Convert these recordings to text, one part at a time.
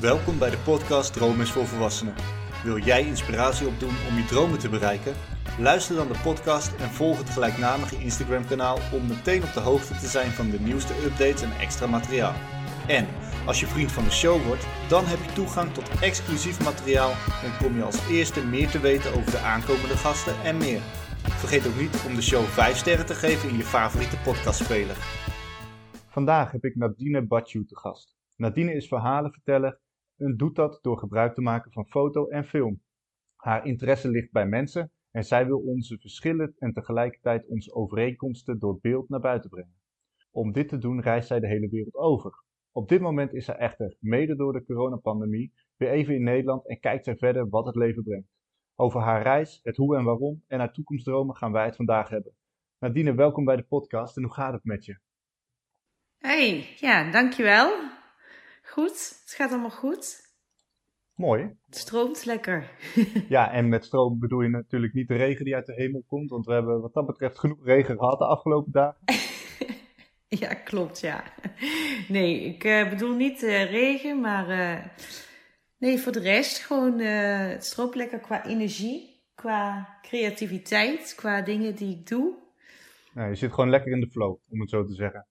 Welkom bij de podcast Droom is voor Volwassenen. Wil jij inspiratie opdoen om je dromen te bereiken? Luister dan de podcast en volg het gelijknamige Instagram kanaal om meteen op de hoogte te zijn van de nieuwste updates en extra materiaal. En als je vriend van de show wordt, dan heb je toegang tot exclusief materiaal en kom je als eerste meer te weten over de aankomende gasten en meer. Vergeet ook niet om de show 5 sterren te geven in je favoriete podcastspeler. Vandaag heb ik Nadine Batju te gast. Nadine is verhalenverteller en doet dat door gebruik te maken van foto en film. Haar interesse ligt bij mensen en zij wil onze verschillen en tegelijkertijd onze overeenkomsten door beeld naar buiten brengen. Om dit te doen reist zij de hele wereld over. Op dit moment is zij echter, mede door de coronapandemie, weer even in Nederland en kijkt zij verder wat het leven brengt. Over haar reis, het hoe en waarom en haar toekomstdromen gaan wij het vandaag hebben. Nadine, welkom bij de podcast en hoe gaat het met je? Hey, ja, dankjewel. Goed, het gaat allemaal goed. Mooi. Het stroomt lekker. ja, en met stroom bedoel je natuurlijk niet de regen die uit de hemel komt, want we hebben wat dat betreft genoeg regen gehad de afgelopen dagen. ja, klopt, ja. Nee, ik uh, bedoel niet uh, regen, maar uh, nee, voor de rest gewoon het stroomt lekker qua energie, qua creativiteit, qua dingen die ik doe. Nou, je zit gewoon lekker in de flow, om het zo te zeggen.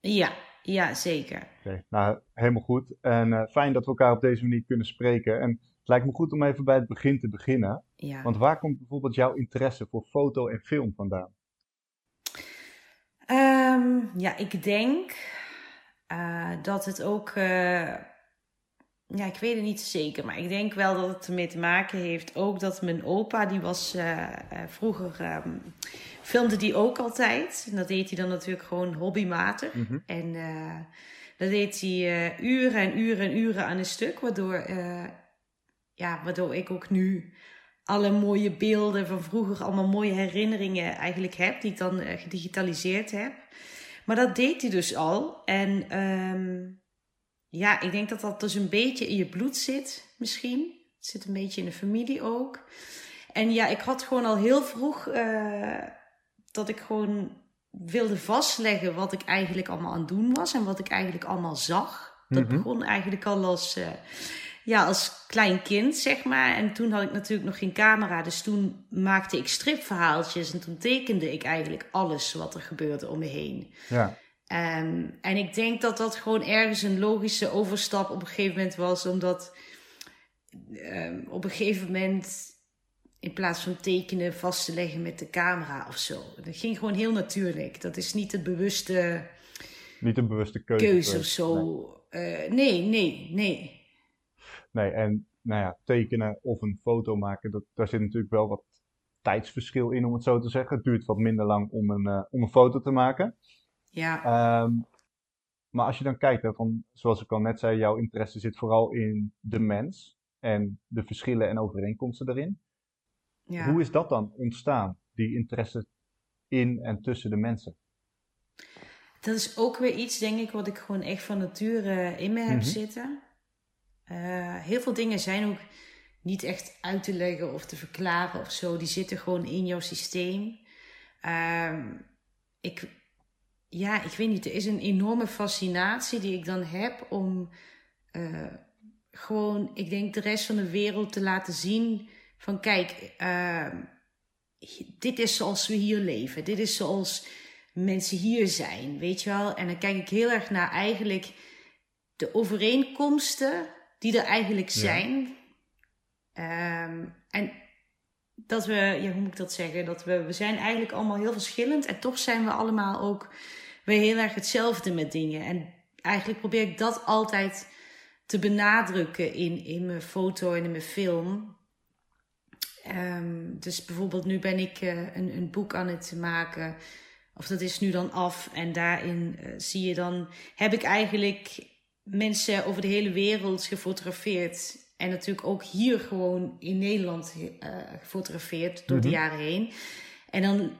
Ja, ja, zeker. Oké, nou helemaal goed. En uh, fijn dat we elkaar op deze manier kunnen spreken. En het lijkt me goed om even bij het begin te beginnen. Ja. Want waar komt bijvoorbeeld jouw interesse voor foto en film vandaan? Um, ja, ik denk uh, dat het ook. Uh, ja, ik weet het niet zeker, maar ik denk wel dat het ermee te maken heeft. Ook dat mijn opa, die was vroeger. Um, filmde die ook altijd. En dat deed hij dan natuurlijk gewoon hobbymatig. Mhm. En uh, dat deed hij uren en uren en uren aan een stuk. Waardoor, ja, waardoor ik ook nu alle mooie beelden van vroeger, allemaal mooie herinneringen eigenlijk heb. Die ik dan gedigitaliseerd heb. Maar dat deed hij dus al. En um, ja, ik denk dat dat dus een beetje in je bloed zit, misschien. Het zit een beetje in de familie ook. En ja, ik had gewoon al heel vroeg dat ik gewoon wilde vastleggen wat ik eigenlijk allemaal aan het doen was en wat ik eigenlijk allemaal zag. Dat Mhm. begon eigenlijk al als, uh, ja, als klein kind, zeg maar. En toen had ik natuurlijk nog geen camera, dus toen maakte ik stripverhaaltjes en toen tekende ik eigenlijk alles wat er gebeurde om me heen. Ja. Um, en ik denk dat dat gewoon ergens een logische overstap op een gegeven moment was, omdat um, op een gegeven moment in plaats van tekenen vast te leggen met de camera of zo. Dat ging gewoon heel natuurlijk. Dat is niet het bewuste Niet een bewuste keuze. keuze of zo. Nee. Uh, nee, nee, nee. Nee, en nou ja, tekenen of een foto maken, dat, daar zit natuurlijk wel wat tijdsverschil in, om het zo te zeggen. Het duurt wat minder lang om een, uh, om een foto te maken. Ja. Um, maar als je dan kijkt, hè, van, zoals ik al net zei, jouw interesse zit vooral in de mens en de verschillen en overeenkomsten daarin. Ja. Hoe is dat dan ontstaan, die interesse in en tussen de mensen? Dat is ook weer iets, denk ik, wat ik gewoon echt van nature in me heb Mhm. zitten. Uh, heel veel dingen zijn ook niet echt uit te leggen of te verklaren of zo. Die zitten gewoon in jouw systeem. Uh, ik, ja, ik weet niet. Er is een enorme fascinatie die ik dan heb om uh, gewoon, ik denk, de rest van de wereld te laten zien van kijk, uh, dit is zoals we hier leven. Dit is zoals mensen hier zijn, weet je wel. En dan kijk ik heel erg naar eigenlijk de overeenkomsten die er eigenlijk zijn. Ja. Um, en dat we, ja, hoe moet ik dat zeggen? Dat we, we zijn eigenlijk allemaal heel verschillend. En toch zijn we allemaal ook weer heel erg hetzelfde met dingen. En eigenlijk probeer ik dat altijd te benadrukken in, in mijn foto en in mijn film. Um, dus bijvoorbeeld nu ben ik uh, een, een, boek aan het maken. Of dat is nu dan af. En daarin uh, zie je dan... Heb ik eigenlijk mensen over de hele wereld gefotografeerd. En natuurlijk ook hier gewoon in Nederland uh, gefotografeerd door mm -hmm. de jaren heen. En dan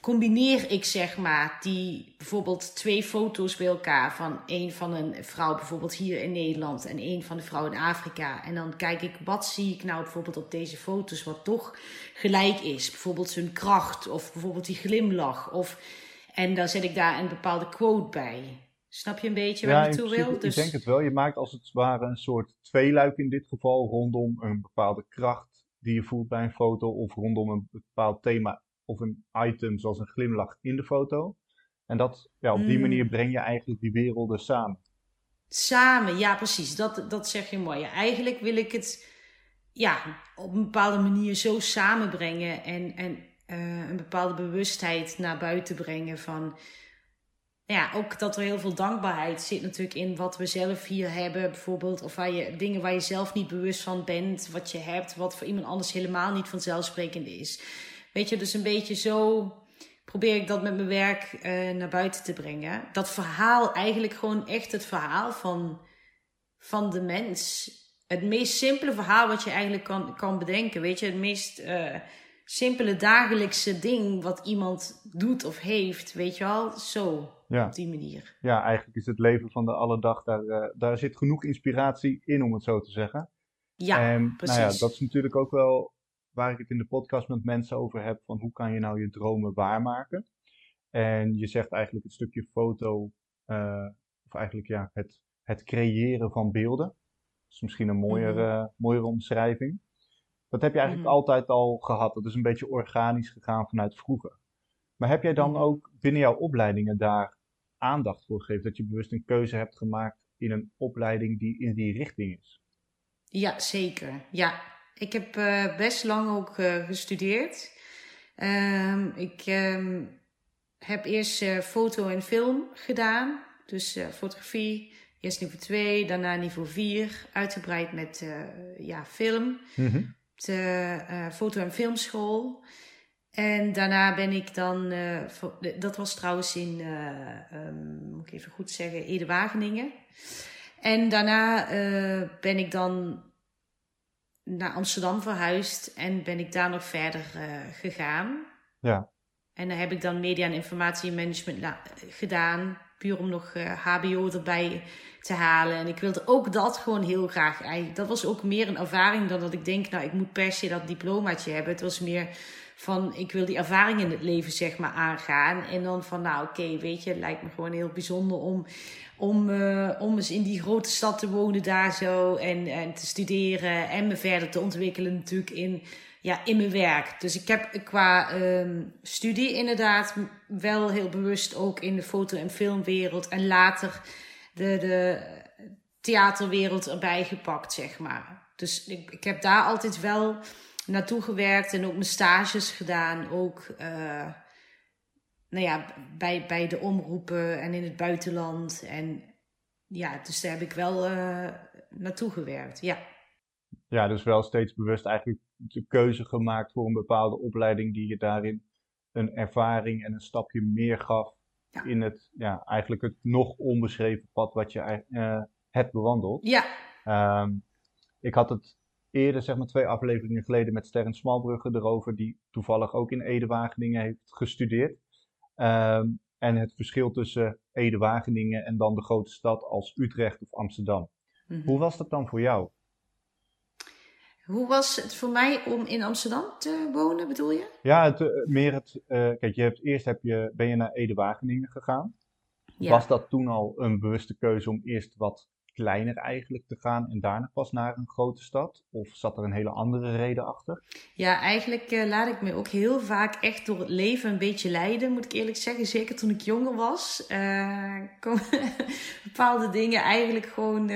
combineer ik zeg maar die bijvoorbeeld twee foto's bij elkaar van een van een vrouw bijvoorbeeld hier in Nederland en een van de vrouw in Afrika en dan kijk ik wat zie ik nou bijvoorbeeld op deze foto's wat toch gelijk is bijvoorbeeld hun kracht of bijvoorbeeld die glimlach of en dan zet ik daar een bepaalde quote bij Snap je een beetje waar je naartoe wil? Dus... Ik denk het wel. Je maakt als het ware een soort tweeluik in dit geval rondom een bepaalde kracht die je voelt bij een foto of rondom een bepaald thema of een item zoals een glimlach in de foto. En dat, ja, op die hmm. manier breng je eigenlijk die werelden samen. Samen, ja precies. Dat, dat zeg je mooi. eigenlijk wil ik het ja, op een bepaalde manier zo samenbrengen en, en uh, een bepaalde bewustheid naar buiten brengen van ja, ook dat er heel veel dankbaarheid zit natuurlijk in wat we zelf hier hebben, bijvoorbeeld. Of waar je, dingen waar je zelf niet bewust van bent, wat je hebt, wat voor iemand anders helemaal niet vanzelfsprekend is. Weet je, dus een beetje zo probeer ik dat met mijn werk uh, naar buiten te brengen. Dat verhaal, eigenlijk gewoon echt het verhaal van, van de mens. Het meest simpele verhaal wat je eigenlijk kan, kan bedenken. Weet je, het meest. Uh, simpele dagelijkse ding wat iemand doet of heeft, weet je wel, zo ja. op die manier. Ja, eigenlijk is het leven van de alledag, daar, uh, daar zit genoeg inspiratie in, om het zo te zeggen. Ja, en, precies. Nou ja, dat is natuurlijk ook wel waar ik het in de podcast met mensen over heb, van hoe kan je nou je dromen waarmaken. En je zegt eigenlijk het stukje foto, uh, of eigenlijk ja, het, het creëren van beelden. Dat is misschien een mooiere, mm mooiere omschrijving. Dat heb je eigenlijk mhm. altijd al gehad. Dat is een beetje organisch gegaan vanuit vroeger. Maar heb jij dan mhm. ook binnen jouw opleidingen daar aandacht voor gegeven? Dat je bewust een keuze hebt gemaakt in een opleiding die in die richting is? Ja, zeker. Ja, ik heb uh, best lang ook uh, gestudeerd. Um, ik um, heb eerst uh, foto en film gedaan. Dus fotografie, eerst niveau 2, daarna niveau 4. Uitgebreid met ja, film. Mm de foto- en filmschool. En daarna ben ik dan, dat was trouwens in, um, moet ik even goed zeggen, Ede-Wageningen. En daarna ben ik dan naar Amsterdam verhuisd en ben ik daar nog verder gegaan. Ja. En dan heb ik dan media en informatiemanagement gedaan, puur om nog HBO erbij te halen. En ik wilde ook dat gewoon heel graag. Eigenlijk. Dat was ook meer een ervaring dan dat ik denk, nou, ik moet per se dat diplomaatje hebben. Het was meer van, ik wil die ervaring in het leven, zeg maar, aangaan. En dan van, nou, oké, weet je, het lijkt me gewoon heel bijzonder om, om, uh, om eens in die grote stad te wonen daar zo. En, en te studeren en me verder te ontwikkelen natuurlijk in, ja, in mijn werk. Dus ik heb qua um, studie inderdaad wel heel bewust ook in de foto- en filmwereld. En later de, de theaterwereld erbij gepakt, zeg maar. Dus ik, ik heb daar altijd wel naartoe gewerkt en ook mijn stages gedaan. Ook uh, nou ja, bij, bij de omroepen en in het buitenland. En ja, dus daar heb ik wel uh, naartoe gewerkt, ja. Ja, dus wel steeds bewust eigenlijk de keuze gemaakt voor een bepaalde opleiding die je daarin een ervaring en een stapje meer gaf in het, ja, eigenlijk het nog onbeschreven pad wat je uh, hebt bewandeld. Ja. Um, ik had het eerder, zeg maar twee afleveringen geleden, met Sterren Smalbrugge erover, die toevallig ook in Ede-Wageningen heeft gestudeerd. Um, en het verschil tussen Ede-Wageningen en dan de grote stad als Utrecht of Amsterdam. Mm -hmm. Hoe was dat dan voor jou? Hoe was het voor mij om in Amsterdam te wonen, bedoel je? Ja, het, eh, meer het. Uh, kijk, je hebt, eerst heb je, ben je naar Ede-Wageningen gegaan. Ja. Was dat toen al een bewuste keuze om eerst wat kleiner eigenlijk te gaan en daarna pas naar een grote stad? Of zat er een hele andere reden achter? Ja, eigenlijk uh, laat ik me ook heel vaak echt door het leven een beetje leiden, moet ik eerlijk zeggen. Zeker toen ik jonger was, uh, bepaalde dingen eigenlijk gewoon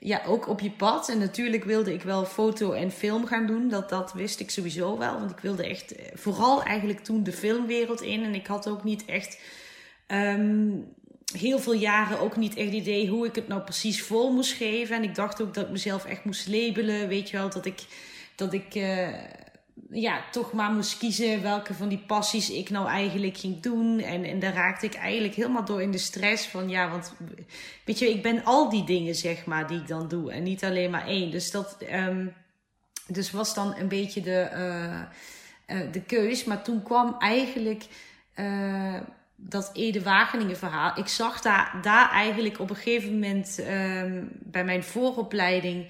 ja, ook op je pad. En natuurlijk wilde ik wel foto en film gaan doen. Dat, dat wist ik sowieso wel. Want ik wilde echt eh, vooral eigenlijk toen de filmwereld in. En ik had ook niet echt um, heel veel jaren ook niet echt idee hoe ik het nou precies vol moest geven. En ik dacht ook dat ik mezelf echt moest labelen. Weet je wel, dat ik, dat ik uh, ja, toch maar moest kiezen welke van die passies ik nou eigenlijk ging doen. En, en daar raakte ik eigenlijk helemaal door in de stress van ja, want weet je, ik ben al die dingen zeg maar die ik dan doe en niet alleen maar één. Dus dat um, dus was dan een beetje de, uh, uh, de keus. Maar toen kwam eigenlijk dat Ede-Wageningen verhaal. Ik zag daar, daar eigenlijk op een gegeven moment um, bij mijn vooropleiding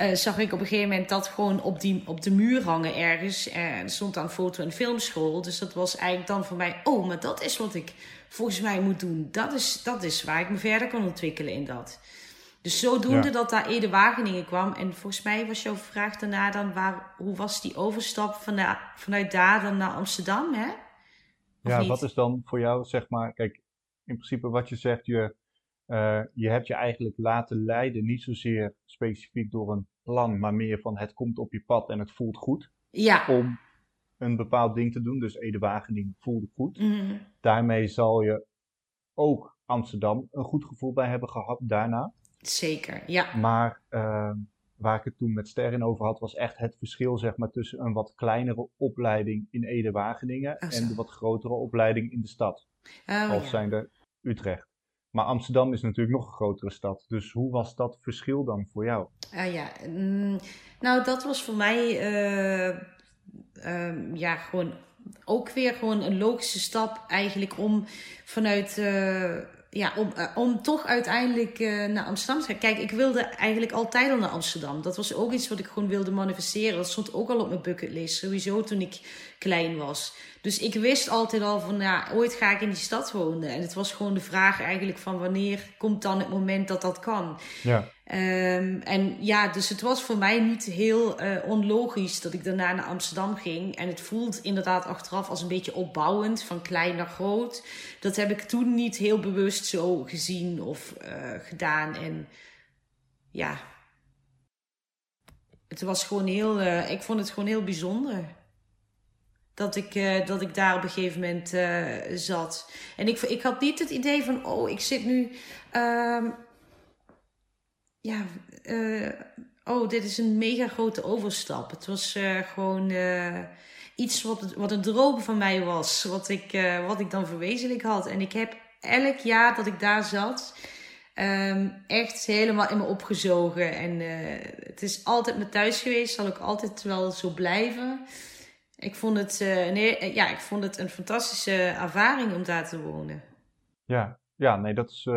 uh, zag ik op een gegeven moment dat gewoon op, die, op de muur hangen ergens. En er stond dan foto- en filmschool. Dus dat was eigenlijk dan voor mij, oh, maar dat is wat ik volgens mij moet doen. Dat is, dat is waar ik me verder kan ontwikkelen in dat. Dus zodoende dat daar Ede Wageningen kwam. En volgens mij was jouw vraag daarna dan, waar, hoe was die overstap vanuit, vanuit daar dan naar Amsterdam, hè? Ja, wat is dan voor jou, zeg maar, kijk, in principe wat je zegt, je, uh, je hebt je eigenlijk laten leiden, niet zozeer specifiek door een plan, maar meer van het komt op je pad en het voelt goed. Ja. Om een bepaald ding te doen. Dus Ede Wageningen voelde goed. Mhm. Daarmee zal je ook Amsterdam een goed gevoel bij hebben gehad daarna. Zeker, ja. Maar uh, waar ik het toen met Sterren over had, was echt het verschil zeg maar, tussen een wat kleinere opleiding in Ede-Wageningen Oh, en de wat grotere opleiding in de stad. Oh, Of ja. zijnde Utrecht. Maar Amsterdam is natuurlijk nog een grotere stad. Dus hoe was dat verschil dan voor jou? Ah ja, mm, nou dat was voor mij eh, ehm, ja, gewoon ook weer gewoon een logische stap eigenlijk om vanuit, eh, ja, om, eh, om toch uiteindelijk eh, naar Amsterdam te gaan. Kijk, ik wilde eigenlijk altijd al naar Amsterdam. Dat was ook iets wat ik gewoon wilde manifesteren. Dat stond ook al op mijn bucketlist, sowieso toen ik klein was. Dus ik wist altijd al van, ja, ooit ga ik in die stad wonen. En het was gewoon de vraag eigenlijk van wanneer komt dan het moment dat dat kan. Ja, Ehm, en ja, dus het was voor mij niet heel eh, onlogisch dat ik daarna naar Amsterdam ging. En het voelt inderdaad achteraf als een beetje opbouwend, van klein naar groot. Dat heb ik toen niet heel bewust zo gezien of eh, gedaan. En ja, het was gewoon heel, eh, ik vond het gewoon heel bijzonder. Dat ik, dat ik daar op een gegeven moment zat. En ik, ik had niet het idee van, oh, ik zit nu. ehm, ja, eh, oh, dit is een mega grote overstap. Het was eh, gewoon eh, iets wat, wat een droom van mij was, wat ik, wat ik dan verwezenlijk had. En ik heb elk jaar dat ik daar zat, ehm, echt helemaal in me opgezogen. En het is altijd mijn thuis geweest, zal ook altijd wel zo blijven. Ik vond het, nee, ja, ik vond het een fantastische ervaring om daar te wonen. ja, ja nee, dat is,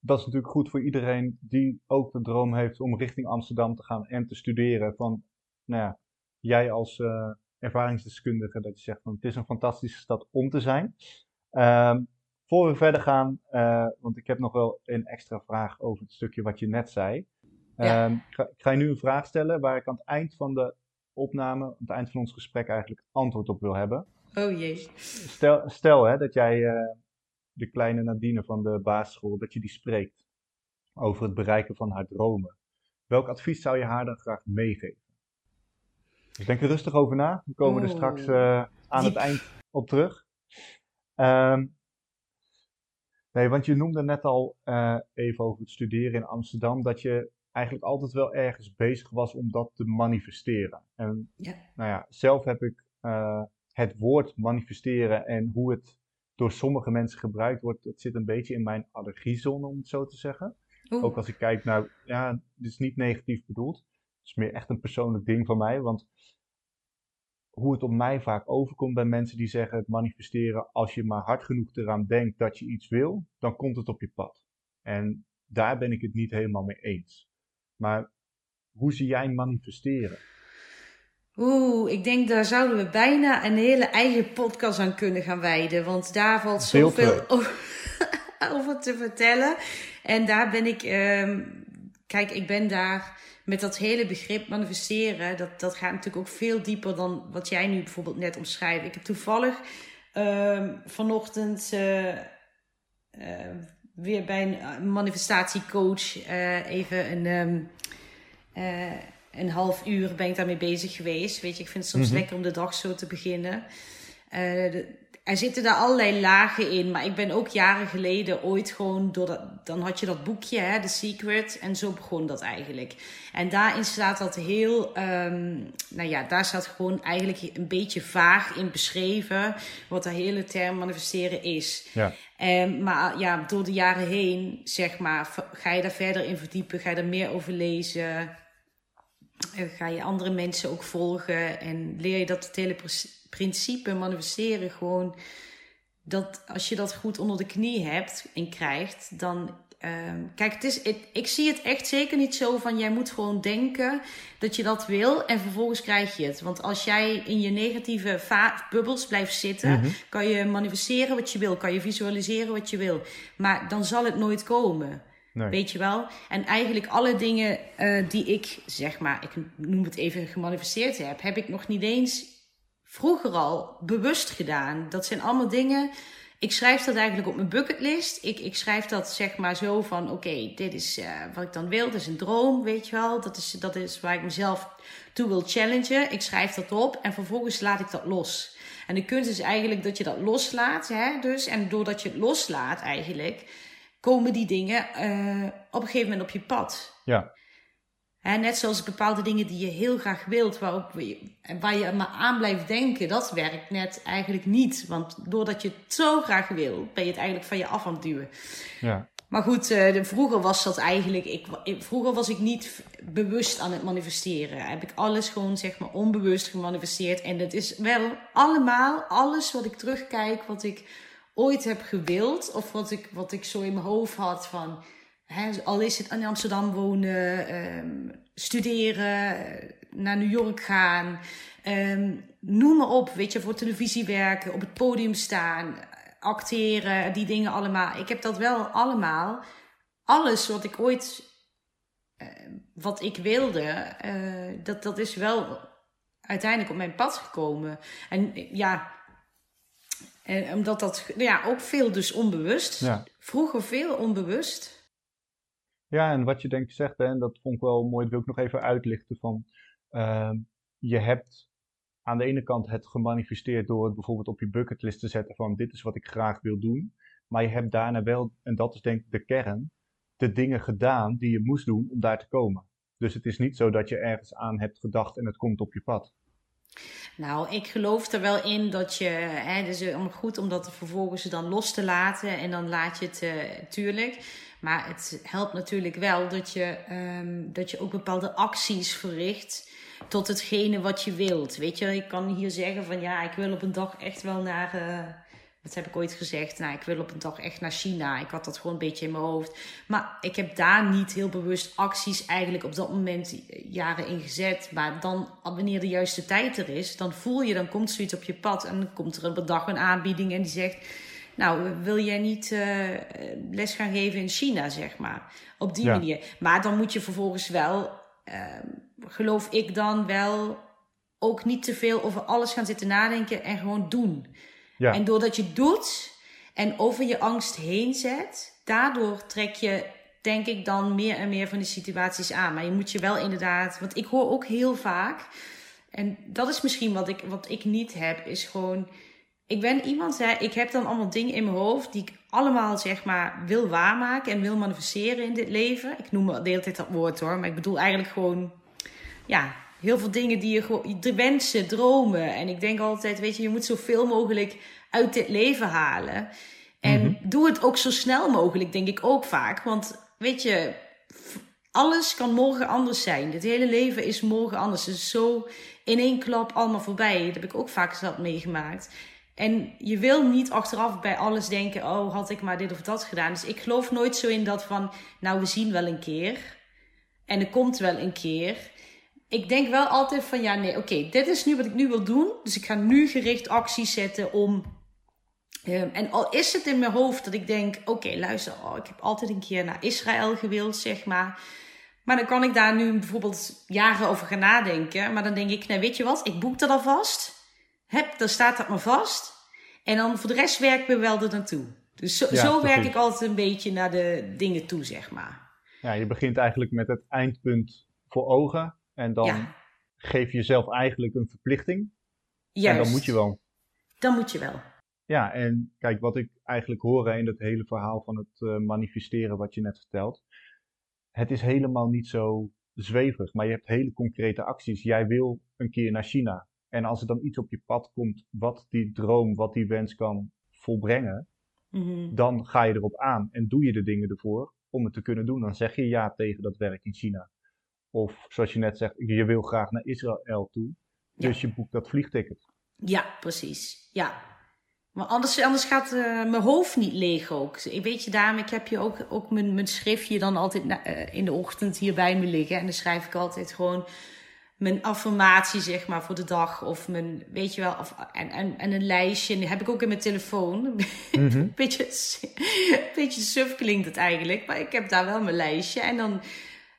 dat is natuurlijk goed voor iedereen die ook de droom heeft om richting Amsterdam te gaan en te studeren. Van, nou ja, jij als eh, ervaringsdeskundige, dat je zegt van het is een fantastische stad om te zijn. Ehm, voor we verder gaan, eh, want ik heb nog wel een extra vraag over het stukje wat je net zei. Ja. Ehm, ik, ga, ik ga je nu een vraag stellen waar ik aan het eind van de opname, aan het eind van ons gesprek eigenlijk antwoord op wil hebben. Oh jee. Stel, stel hè, dat jij eh, de kleine Nadine van de basisschool, dat je die spreekt over het bereiken van haar dromen. Welk advies zou je haar dan graag meegeven? Dus denk er rustig over na. We komen er straks eh, aan diep. het eind op terug. Ehm, nee, want je noemde net al eh, even over het studeren in Amsterdam, dat je eigenlijk altijd wel ergens bezig was om dat te manifesteren. En Ja. nou ja, zelf heb ik eh, het woord manifesteren en hoe het door sommige mensen gebruikt wordt, dat zit een beetje in mijn allergiezone, om het zo te zeggen. Oeh. Ook als ik kijk naar, ja, dit is niet negatief bedoeld. Het is meer echt een persoonlijk ding van mij, want hoe het op mij vaak overkomt bij mensen die zeggen het manifesteren, als je maar hard genoeg eraan denkt dat je iets wil, dan komt het op je pad. En daar ben ik het niet helemaal mee eens. Maar hoe zie jij manifesteren? Oeh, ik denk daar zouden we bijna een hele eigen podcast aan kunnen gaan wijden. Want daar valt zoveel over, over te vertellen. En daar ben ik, ehm, kijk, ik ben daar met dat hele begrip manifesteren. Dat, dat gaat natuurlijk ook veel dieper dan wat jij nu bijvoorbeeld net omschrijft. Ik heb toevallig ehm, vanochtend eh, eh, weer bij een eh, manifestatiecoach even een. ehm, eh, een half uur ben ik daarmee bezig geweest. Weet je, ik vind het soms Mhm. lekker om de dag zo te beginnen. Eh, de- er zitten daar allerlei lagen in. Maar ik ben ook jaren geleden ooit gewoon door dat... Dan had je dat boekje, hè, The Secret. En zo begon dat eigenlijk. En daarin staat dat heel... ehm, nou ja, daar staat gewoon eigenlijk een beetje vaag in beschreven... wat de hele term manifesteren is. Ja. Ehm, maar ja, door de jaren heen, zeg maar, ga je daar verder in verdiepen, ga je er meer over lezen, ga je andere mensen ook volgen en leer je dat het hele pr- principe manifesteren gewoon, dat als je dat goed onder de knie hebt en krijgt, dan Ehm, kijk, het is, ik zie het echt zeker niet zo van jij moet gewoon denken dat je dat wil en vervolgens krijg je het. Want als jij in je negatieve bubbels blijft zitten, mhm. kan je manifesteren wat je wil, kan je visualiseren wat je wil. Maar dan zal het nooit komen. Weet je wel? En eigenlijk alle dingen uh, die ik, zeg maar, ik noem het even gemanifesteerd heb, heb ik nog niet eens vroeger al bewust gedaan. Dat zijn allemaal dingen ik schrijf dat eigenlijk op mijn bucketlist. Ik, ik schrijf dat zeg maar zo van: oké, dit is uh, wat ik dan wil. Dat is een droom, weet je wel. Dat is, dat is waar ik mezelf toe wil challengen. Ik schrijf dat op en vervolgens laat ik dat los. En de kunst is eigenlijk dat je dat loslaat. Hè, dus. En doordat je het loslaat, eigenlijk, komen die dingen uh, op een gegeven moment op je pad. Ja net zoals bepaalde dingen die je heel graag wilt, waarop je, waar je maar aan blijft denken, dat werkt net eigenlijk niet. Want doordat je het zo graag wil, ben je het eigenlijk van je af aan het duwen. Ja. Maar goed, uh, vroeger was dat eigenlijk. Ik, vroeger was ik niet bewust aan het manifesteren. Heb ik alles gewoon zeg maar onbewust gemanifesteerd. En dat is wel allemaal, alles wat ik terugkijk, wat ik ooit heb gewild. Of wat ik, wat ik zo in mijn hoofd had van al is het in Amsterdam wonen, um, studeren, naar New York gaan, um, noem maar op, weet je, voor televisie werken, op het podium staan, acteren, die dingen allemaal. Ik heb dat wel allemaal. Alles wat ik ooit, uh, wat ik wilde, uh, dat, dat is wel uiteindelijk op mijn pad gekomen. En ja, en omdat dat ja, ook veel dus onbewust. Ja. Vroeger veel onbewust. Ja, en wat je denk ik zegt, en dat vond ik wel mooi, dat wil ik nog even uitlichten van, uh, je hebt aan de ene kant het gemanifesteerd door het bijvoorbeeld op je bucketlist te zetten van dit is wat ik graag wil doen, maar je hebt daarna wel, en dat is denk ik de kern, de dingen gedaan die je moest doen om daar te komen. Dus het is niet zo dat je ergens aan hebt gedacht en het komt op je pad. Nou, ik geloof er wel in dat je, hè, is goed om dat vervolgens dan los te laten en dan laat je het, uh, tuurlijk. Maar het helpt natuurlijk wel dat je, um, dat je ook bepaalde acties verricht tot hetgene wat je wilt. Weet je, ik kan hier zeggen van ja, ik wil op een dag echt wel naar. Uh, wat heb ik ooit gezegd? Nou, ik wil op een dag echt naar China. Ik had dat gewoon een beetje in mijn hoofd. Maar ik heb daar niet heel bewust acties eigenlijk op dat moment jaren in gezet. Maar dan, wanneer de juiste tijd er is, dan voel je, dan komt zoiets op je pad. En dan komt er op een dag een aanbieding en die zegt nou, wil jij niet uh, les gaan geven in China, zeg maar. Op die manier. Maar dan moet je vervolgens wel, uh, geloof ik dan wel, ook niet te veel over alles gaan zitten nadenken en gewoon doen. En doordat je doet en over je angst heen zet, daardoor trek je, denk ik, dan meer en meer van die situaties aan. Maar je moet je wel inderdaad, want ik hoor ook heel vaak, en dat is misschien wat ik, wat ik niet heb, is gewoon ik ben iemand, hè, ik heb dan allemaal dingen in mijn hoofd die ik allemaal zeg maar wil waarmaken en wil manifesteren in dit leven. Ik noem de hele tijd dat woord hoor, maar ik bedoel eigenlijk gewoon, ja, heel veel dingen die je gewoon, de wensen, dromen. En ik denk altijd, weet je, je moet zoveel mogelijk uit dit leven halen. En mhm. doe het ook zo snel mogelijk, denk ik ook vaak. Want weet je, alles kan morgen anders zijn. Het hele leven is morgen anders. Het is zo in één klap allemaal voorbij. Dat heb ik ook vaak zat meegemaakt. En je wil niet achteraf bij alles denken: oh, had ik maar dit of dat gedaan. Dus ik geloof nooit zo in dat van: nou, we zien wel een keer. En er komt wel een keer. Ik denk wel altijd van: ja, nee, oké, dit is nu wat ik nu wil doen. Dus ik ga nu gericht acties zetten om. Um, en al is het in mijn hoofd dat ik denk: oké, luister, oh, ik heb altijd een keer naar Israël gewild, zeg maar. Maar dan kan ik daar nu bijvoorbeeld jaren over gaan nadenken. Maar dan denk ik: nou, weet je wat, ik boek dat alvast. Heb, dan staat dat maar vast. En dan voor de rest werken we wel er naartoe. Dus zo, zo werk ik altijd een beetje naar de dingen toe, zeg maar. Ja, je begint eigenlijk met het eindpunt voor ogen. En dan geef je jezelf eigenlijk een verplichting. Juist. En dan moet je wel. Dan moet je wel. Ja, en kijk, wat ik eigenlijk hoor in dat hele verhaal van het uh, manifesteren wat je net vertelt. Het is helemaal niet zo zweverig, maar je hebt hele concrete acties. Jij wil een keer naar China. En als er dan iets op je pad komt wat die droom, wat die wens kan volbrengen, mhm. dan ga je erop aan en doe je de dingen ervoor om het te kunnen doen. Dan zeg je ja tegen dat werk in China. Of zoals je net zegt, je wil graag naar Israël toe, dus je boekt dat vliegticket. Ja, precies. Ja. Maar anders, anders gaat uh, mijn hoofd niet leeg ook. Ik weet je, daarom, ik heb je ook, ook mijn, mijn schriftje dan altijd uh, in de ochtend hier bij me liggen. En dan schrijf ik altijd gewoon mijn affirmatie, zeg maar, voor de dag. Of mijn, weet je wel, of, en, en, en een lijstje. En die heb ik ook in mijn telefoon. Mm -hmm. beetje, beetje suf klinkt het eigenlijk. Maar ik heb daar wel mijn lijstje. En dan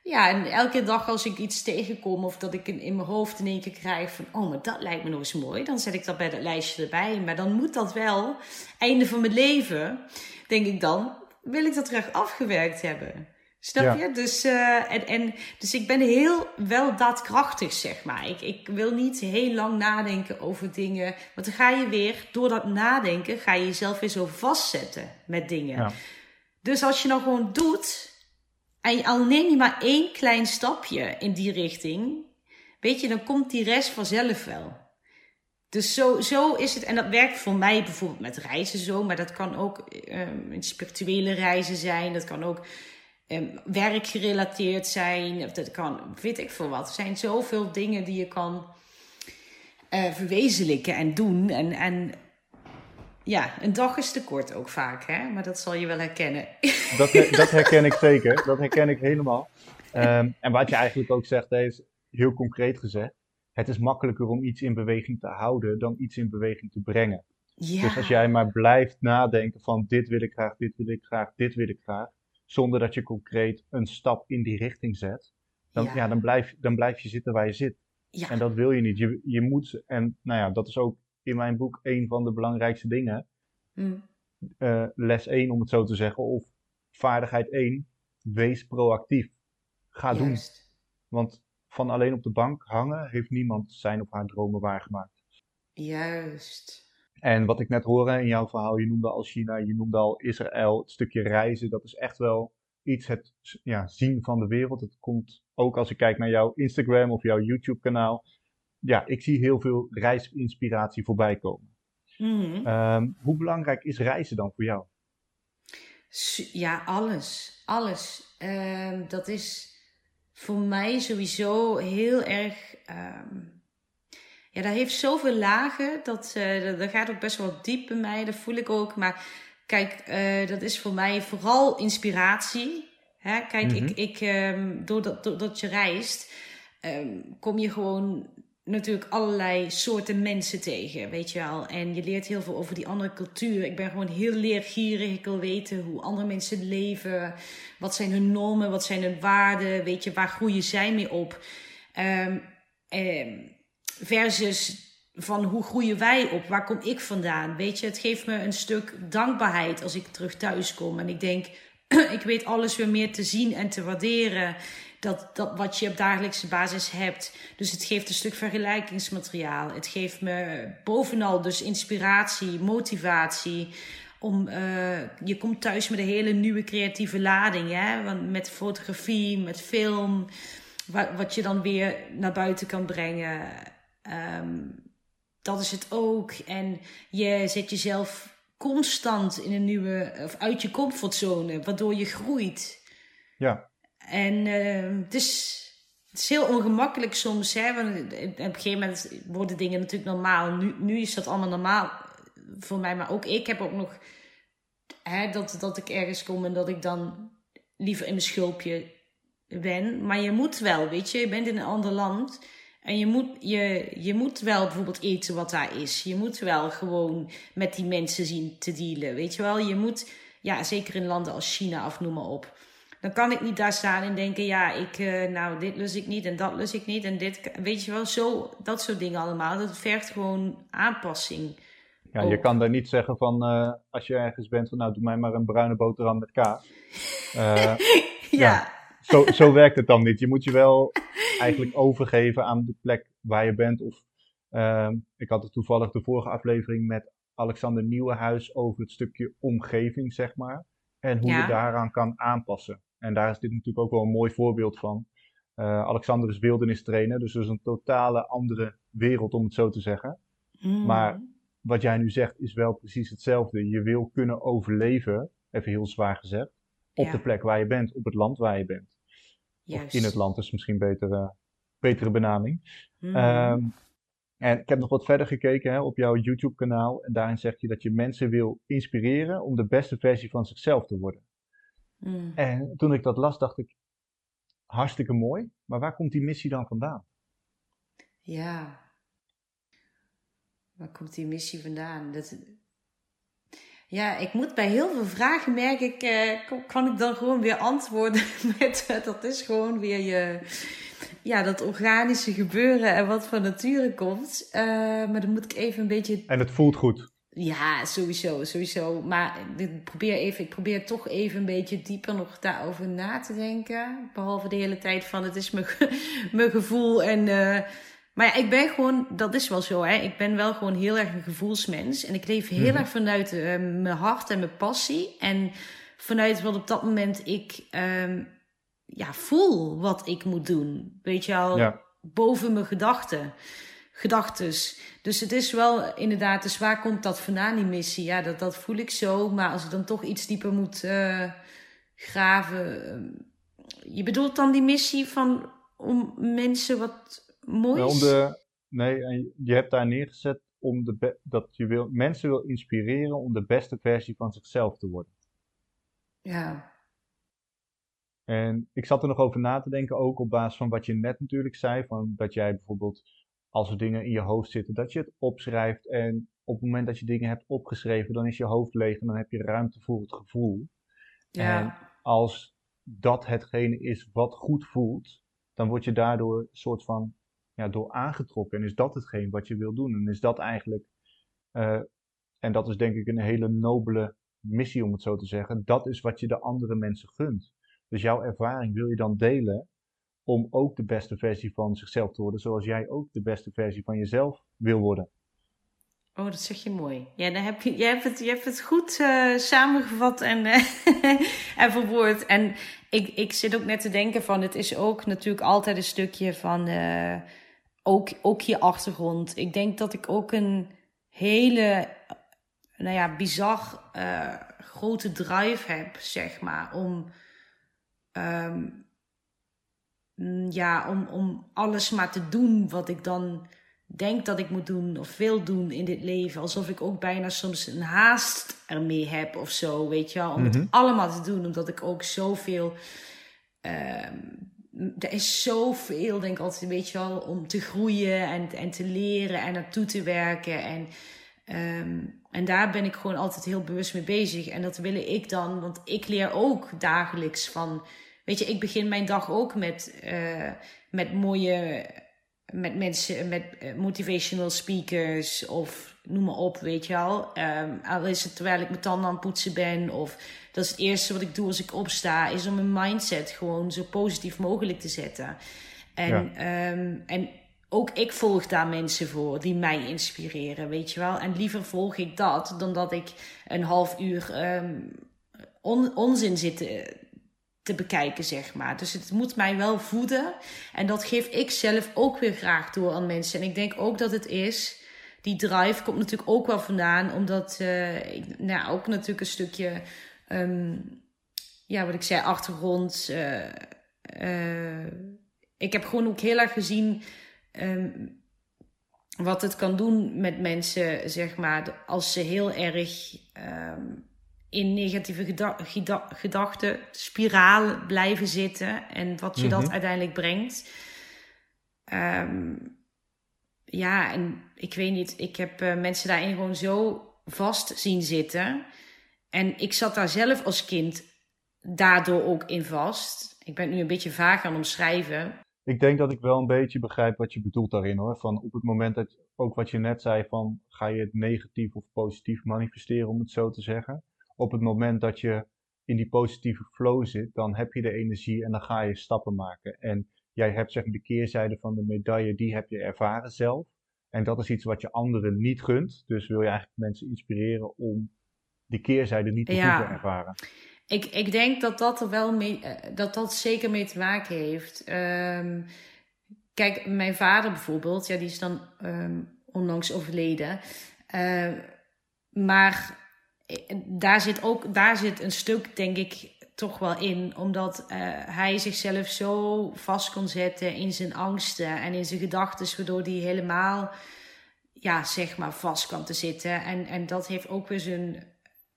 ja, en elke dag als ik iets tegenkom of dat ik in, in mijn hoofd in één keer krijg van, oh, maar dat lijkt me nog eens mooi, dan zet ik dat bij dat lijstje erbij. Maar dan moet dat wel, einde van mijn leven, denk ik dan, wil ik dat terug afgewerkt hebben. Snap je? Dus, uh, en, en, dus ik ben heel wel daadkrachtig, zeg maar. Ik, ik wil niet heel lang nadenken over dingen. Want dan ga je weer, door dat nadenken, ga je jezelf weer zo vastzetten met dingen. Ja. Dus als je nou gewoon doet, en al neem je maar één klein stapje in die richting, weet je, dan komt die rest vanzelf wel. Dus zo, zo is het. En dat werkt voor mij bijvoorbeeld met reizen zo, maar dat kan ook um, spirituele reizen zijn. Dat kan ook um, werkgerelateerd zijn. Dat kan, weet ik veel wat. Er zijn zoveel dingen die je kan uh, verwezenlijken en doen. En, en ja, een dag is te kort ook vaak, hè? maar dat zal je wel herkennen. Dat, dat herken ik zeker, dat herken ik helemaal. Um, en wat je eigenlijk ook zegt, is heel concreet gezegd. Het is makkelijker om iets in beweging te houden dan iets in beweging te brengen. Ja. Dus als jij maar blijft nadenken van dit wil ik graag, dit wil ik graag, dit wil ik graag, zonder dat je concreet een stap in die richting zet, dan, ja. ja dan, blijf, dan blijf je zitten waar je zit. Ja. En dat wil je niet. Je, je moet, en nou ja, dat is ook in mijn boek een van de belangrijkste dingen. Mm. Uh, les 1, om het zo te zeggen, of vaardigheid 1, wees proactief. Ga Juist. doen. Want van alleen op de bank hangen heeft niemand zijn of haar dromen waargemaakt. Juist. En wat ik net hoorde in jouw verhaal, je noemde al China, je noemde al Israël, het stukje reizen, dat is echt wel iets, het ja, zien van de wereld. Het komt ook als ik kijk naar jouw Instagram of jouw YouTube kanaal, ja, ik zie heel veel reisinspiratie voorbij komen. Mhm. Ehm, hoe belangrijk is reizen dan voor jou? Ja, alles. Alles. Um, dat is voor mij sowieso heel erg. Um, ja, dat heeft zoveel lagen. Dat, uh, dat, gaat ook best wel diep bij mij. Dat voel ik ook. Maar kijk, uh, dat is voor mij vooral inspiratie. Hè? Kijk, ik, mhm. ik, doordat, doordat je reist, kom je gewoon natuurlijk allerlei soorten mensen tegen, weet je wel. En je leert heel veel over die andere cultuur. Ik ben gewoon heel leergierig. Ik wil weten hoe andere mensen leven. Wat zijn hun normen? Wat zijn hun waarden? Weet je, waar groeien zij mee op? Um, versus van hoe groeien wij op? Waar kom ik vandaan? Weet je, het geeft me een stuk dankbaarheid als ik terug thuis kom. En ik denk, ik weet alles weer meer te zien en te waarderen dat, dat wat je op dagelijkse basis hebt. Dus het geeft een stuk vergelijkingsmateriaal. Het geeft me bovenal dus inspiratie, motivatie. Om, uh, je komt thuis met een hele nieuwe creatieve lading. Hè? Want met fotografie, met film. Wat, wat je dan weer naar buiten kan brengen. Um, dat is het ook. En je zet jezelf constant in een nieuwe, of uit je comfortzone, waardoor je groeit. Ja. En het, is, het is heel ongemakkelijk soms. Hè? Want op een gegeven moment worden dingen natuurlijk normaal. Nu, nu is dat allemaal normaal voor mij. Maar ook ik heb ook nog hè, dat, dat ik ergens kom en dat ik dan liever in mijn schulpje ben. Maar je moet wel, weet je. Je bent in een ander land. En je moet, je, je moet wel bijvoorbeeld eten wat daar is. Je moet wel gewoon met die mensen zien te dealen. Weet je wel, je moet, ja, zeker in landen als China of noem maar op. Dan kan ik niet daar staan en denken, ja, ik, uh, nou, dit lus ik niet en dat lus ik niet en dit, weet je wel, zo, dat soort dingen allemaal. Dat vergt gewoon aanpassing. Ja, je kan daar niet zeggen van, uh, als je ergens bent van, nou, doe mij maar een bruine boterham met kaas. Uh, ja. ja. Zo, zo werkt het dan niet. Je moet je wel eigenlijk overgeven aan de plek waar je bent. Of, uh, ik had het toevallig de vorige aflevering met Alexander Nieuwenhuis over het stukje omgeving, zeg maar. En hoe je daaraan kan aanpassen. En daar is dit natuurlijk ook wel een mooi voorbeeld van. Uh, Alexander is wildernistrainer, dus dat is een totale andere wereld om het zo te zeggen. Mm. Maar wat jij nu zegt is wel precies hetzelfde. Je wil kunnen overleven, even heel zwaar gezegd, op de plek waar je bent, op het land waar je bent. Juist. Of in het land is misschien betere, betere benaming. Mm. Um, En ik heb nog wat verder gekeken hè, op jouw YouTube-kanaal. En daarin zeg je dat je mensen wil inspireren om de beste versie van zichzelf te worden. Mm. En toen ik dat las, dacht ik, hartstikke mooi. Maar waar komt die missie dan vandaan? Ja. Waar komt die missie vandaan? Dat... Ja, ik moet bij heel veel vragen merk ik, eh, kan- ik dan gewoon weer antwoorden met, eh, dat is gewoon weer je, ja, dat organische gebeuren en wat van nature komt. Eh, maar dan moet ik even een beetje En het voelt goed. Ja, sowieso, sowieso. Maar ik probeer, even, ik probeer toch even een beetje dieper nog daarover na te denken. Behalve de hele tijd van het is mijn, mijn gevoel. En, eh, maar ja, ik ben gewoon, dat is wel zo, hè. Ik ben wel gewoon heel erg een gevoelsmens. En ik leef heel Mhm. erg vanuit eh, mijn hart en mijn passie. En vanuit wat op dat moment ik ehm, ja, voel wat ik moet doen. Weet je Ja. boven mijn gedachten. Gedachtes. Dus het is wel inderdaad, dus waar komt dat vandaan, die missie? Ja, dat, dat voel ik zo. Maar als ik dan toch iets dieper moet eh, graven. ehm, je bedoelt dan die missie van om mensen wat moois? Nou, om de, nee, en je hebt daar neergezet om de dat je wil, mensen wil inspireren om de beste versie van zichzelf te worden. Ja. En ik zat er nog over na te denken, ook op basis van wat je net natuurlijk zei, van dat jij bijvoorbeeld, als er dingen in je hoofd zitten, dat je het opschrijft en op het moment dat je dingen hebt opgeschreven, dan is je hoofd leeg en dan heb je ruimte voor het gevoel. Ja. En als dat hetgene is wat goed voelt, dan word je daardoor een soort van ja, door aangetrokken. En is dat hetgeen wat je wil doen? En is dat eigenlijk, eh, en dat is denk ik een hele nobele missie om het zo te zeggen, dat is wat je de andere mensen gunt. Dus jouw ervaring wil je dan delen om ook de beste versie van zichzelf te worden, zoals jij ook de beste versie van jezelf wil worden. Oh, dat zeg je mooi. Ja, dan heb je, jij hebt het, je hebt het goed eh, samengevat en, eh, en verwoord. En ik, ik zit ook net te denken van, het is ook natuurlijk altijd een stukje van, eh, ook, ook je achtergrond. Ik denk dat ik ook een hele, nou ja, bizar grote drive heb, zeg maar, om... ehm, ja, om, om alles maar te doen wat ik dan denk dat ik moet doen of wil doen in dit leven. Alsof ik ook bijna soms een haast ermee heb of zo, weet je wel. Om Mhm. het allemaal te doen, omdat ik ook zoveel... ehm er is zoveel, denk ik altijd, weet je wel, om te groeien en, en te leren en naartoe te werken. En, ehm, en daar ben ik gewoon altijd heel bewust mee bezig. En dat wil ik dan, want ik leer ook dagelijks van... Weet je, ik begin mijn dag ook met, eh, met mooie met mensen, met eh, motivational speakers of noem maar op, weet je wel. Ehm, al is het terwijl ik mijn tanden aan het poetsen ben of dat is het eerste wat ik doe als ik opsta, is om mijn mindset gewoon zo positief mogelijk te zetten. En, Ja. ehm, en ook ik volg daar mensen voor die mij inspireren, weet je wel. En liever volg ik dat dan dat ik een half uur on- onzin zit te, bekijken, zeg maar. Dus het moet mij wel voeden. En dat geef ik zelf ook weer graag door aan mensen. En ik denk ook dat het is. Die drive komt natuurlijk ook wel vandaan, omdat eh, ik, nou, ook natuurlijk een stukje, ehm, ja, wat ik zei, achtergrond. eh, eh, ik heb gewoon ook heel erg gezien ehm, wat het kan doen met mensen, zeg maar, als ze heel erg ehm, in negatieve geda- geda- gedachten, spiraal blijven zitten en wat je dat Mhm. uiteindelijk brengt. Ehm, ja, en ik weet niet, ik heb eh, mensen daarin gewoon zo vast zien zitten. En ik zat daar zelf als kind daardoor ook in vast. Ik ben nu een beetje vaag aan omschrijven. Ik denk dat ik wel een beetje begrijp wat je bedoelt daarin hoor. Van op het moment dat, ook wat je net zei, van ga je het negatief of positief manifesteren, om het zo te zeggen. Op het moment dat je in die positieve flow zit, dan heb je de energie en dan ga je stappen maken. En jij hebt zeg maar de keerzijde van de medaille, die heb je ervaren zelf. En dat is iets wat je anderen niet gunt. Dus wil je eigenlijk mensen inspireren om die keerzijde niet te Ja. hoeven ervaren. Ik, ik denk dat dat er wel mee, eh, dat dat zeker mee te maken heeft. Ehm, kijk, mijn vader bijvoorbeeld, ja, die is dan ehm, onlangs overleden. Eh, maar daar zit ook, daar zit een stuk, denk ik, toch wel in. Omdat eh, hij zichzelf zo vast kon zetten in zijn angsten en in zijn gedachten, waardoor hij helemaal ja, zeg maar, vast kwam te zitten. En, en dat heeft ook weer zijn.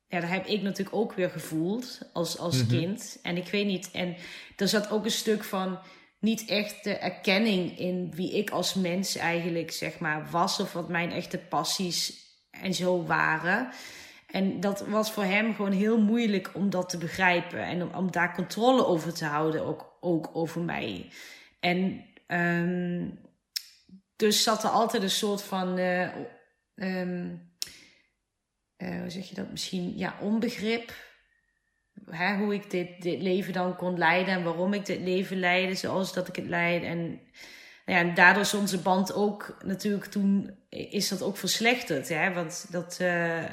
Ja, dat heb ik natuurlijk ook weer gevoeld als, als Mhm. kind. En ik weet niet. En er zat ook een stuk van niet echt de erkenning in wie ik als mens eigenlijk, zeg maar, was. Of wat mijn echte passies en zo waren. En dat was voor hem gewoon heel moeilijk om dat te begrijpen. En om, om daar controle over te houden, ook, ook over mij. En ehm, dus zat er altijd een soort van. eh, ehm, eh, hoe zeg je dat? Misschien ja, onbegrip. Hè, hoe ik dit, dit leven dan kon leiden en waarom ik dit leven leidde zoals dat ik het leid. En, nou ja, daardoor is onze band ook natuurlijk toen is dat ook verslechterd. Hè? Want dat. eh,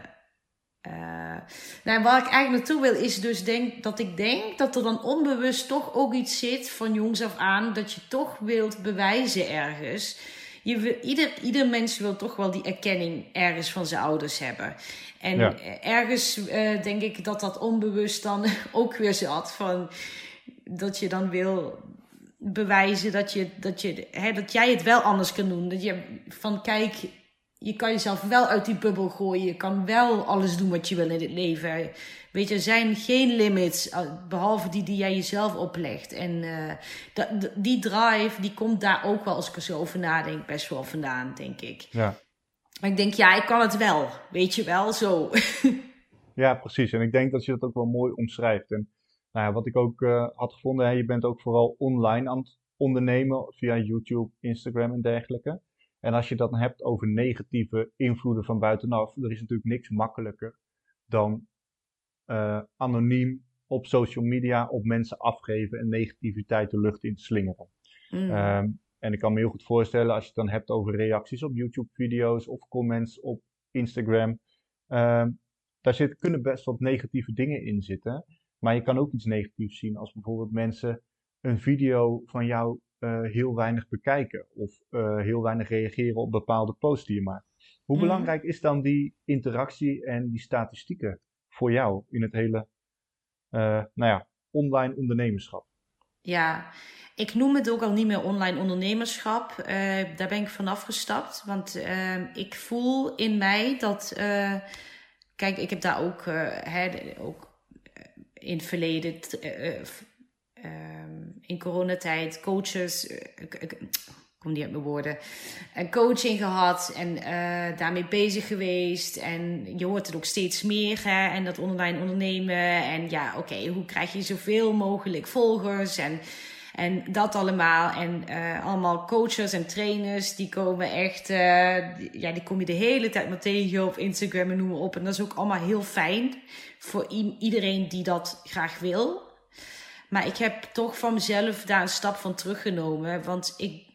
eh, nou, waar ik eigenlijk naartoe wil is dus denk, dat ik denk dat er dan onbewust toch ook iets zit van jongs af aan dat je toch wilt bewijzen ergens. Je wil, ieder, ieder mens wil toch wel die erkenning ergens van zijn ouders hebben. En Ja. ergens eh, denk ik dat dat onbewust dan ook weer zat van dat je dan wil bewijzen dat, je, dat, je, hè, dat jij het wel anders kan doen. Dat je van kijk, je kan jezelf wel uit die bubbel gooien. Je kan wel alles doen wat je wil in het leven. Weet je, er zijn geen limits, eh, behalve die die jij jezelf oplegt. En eh, dat, die drive, die komt daar ook wel, als ik er zo over nadenk, best wel vandaan, denk ik. Ja. Maar ik denk, ja, ik kan het wel. Weet je wel, zo. Ja, precies. En ik denk dat je dat ook wel mooi omschrijft. En nou ja, wat ik ook eh, had gevonden, hè, je bent ook vooral online aan het ondernemen via YouTube, Instagram en dergelijke. En als je dat dan hebt over negatieve invloeden van buitenaf, er is natuurlijk niks makkelijker dan eh, anoniem op social media op mensen afgeven en negativiteit de lucht in te slingeren. Mm. Ehm, en ik kan me heel goed voorstellen als je het dan hebt over reacties op YouTube-video's of comments op Instagram. ehm, daar zit, kunnen best wat negatieve dingen in zitten. Maar je kan ook iets negatiefs zien als bijvoorbeeld mensen een video van jou heel weinig bekijken. Of eh, heel weinig reageren op bepaalde posts die je maakt. Hoe Mhm. belangrijk is dan die interactie en die statistieken voor jou in het hele eh, nou ja, online ondernemerschap? Ja, ik noem het ook al niet meer online ondernemerschap. Eh, daar ben ik vanaf gestapt. Want eh, ik voel in mij dat. eh, kijk, ik heb daar ook, eh, hè, ook eh, in het verleden. Eh, eh, ehm, in coronatijd coaches. eh, ik, ik, kom niet uit mijn woorden. Een coaching gehad en eh, daarmee bezig geweest. En je hoort het ook steeds meer. Hè? En dat online ondernemen. En ja, oké, hoe krijg je zoveel mogelijk volgers? En, en dat allemaal. En eh, allemaal coaches en trainers. Die komen echt. eh, ja, die kom je de hele tijd maar tegen op Instagram en noem maar op. En dat is ook allemaal heel fijn. Voor iedereen die dat graag wil. Maar ik heb toch van mezelf daar een stap van teruggenomen. Want ik,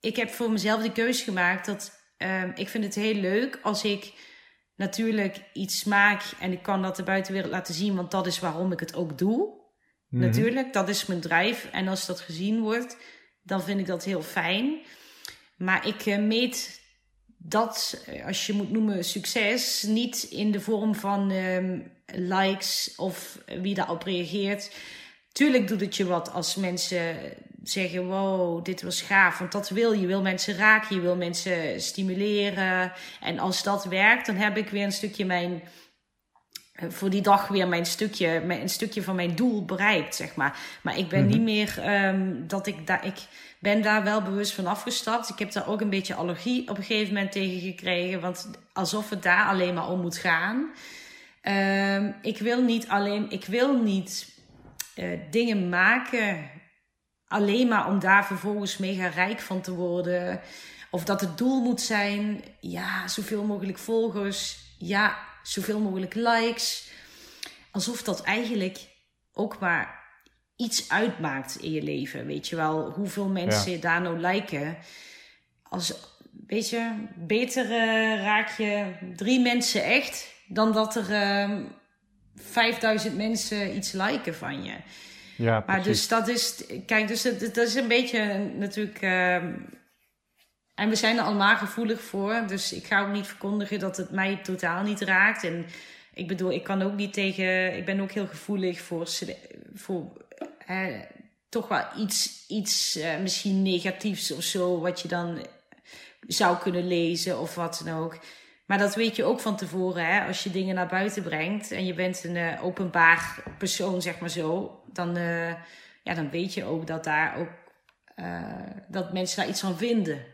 ik heb voor mezelf de keuze gemaakt dat ehm, ik vind het heel leuk als ik natuurlijk iets maak en ik kan dat de buitenwereld laten zien, want dat is waarom ik het ook doe. Mhm. Natuurlijk, dat is mijn drive. En als dat gezien wordt, dan vind ik dat heel fijn. Maar ik eh, meet dat, eh, als je moet noemen, succes, niet in de vorm van ehm, likes of wie daarop reageert. Tuurlijk doet het je wat als mensen zeggen: Wow, dit was gaaf. Want dat wil je. Je wil mensen raken, je wil mensen stimuleren. En als dat werkt, dan heb ik weer een stukje mijn voor die dag weer mijn stukje, mijn, een stukje van mijn doel bereikt, zeg maar. Maar ik ben Mhm. niet meer ehm, dat ik daar, ik ben daar wel bewust van afgestapt. Ik heb daar ook een beetje allergie op een gegeven moment tegen gekregen, want alsof het daar alleen maar om moet gaan. Ehm, ik wil niet alleen, ik wil niet eh, dingen maken alleen maar om daar vervolgens mega rijk van te worden. Of dat het doel moet zijn, ja, zoveel mogelijk volgers, ja, zoveel mogelijk likes. Alsof dat eigenlijk ook maar iets uitmaakt in je leven. Weet je wel, hoeveel mensen daar nou liken. Als, weet je, beter eh, raak je drie mensen echt dan dat er ehm 5000 mensen iets liken van je. Ja, Maar dus dat is, kijk, dus dat, dat is een beetje natuurlijk. ehm, en we zijn er allemaal gevoelig voor. Dus ik ga ook niet verkondigen dat het mij totaal niet raakt. En ik bedoel, ik kan ook niet tegen. Ik ben ook heel gevoelig voor. voor toch wel iets, iets eh, misschien negatiefs of zo. Wat je dan zou kunnen lezen of wat dan ook. Maar dat weet je ook van tevoren, hè? als je dingen naar buiten brengt en je bent een uh, openbaar persoon, zeg maar zo, dan, uh, ja, dan weet je ook dat daar ook dat mensen daar iets van vinden.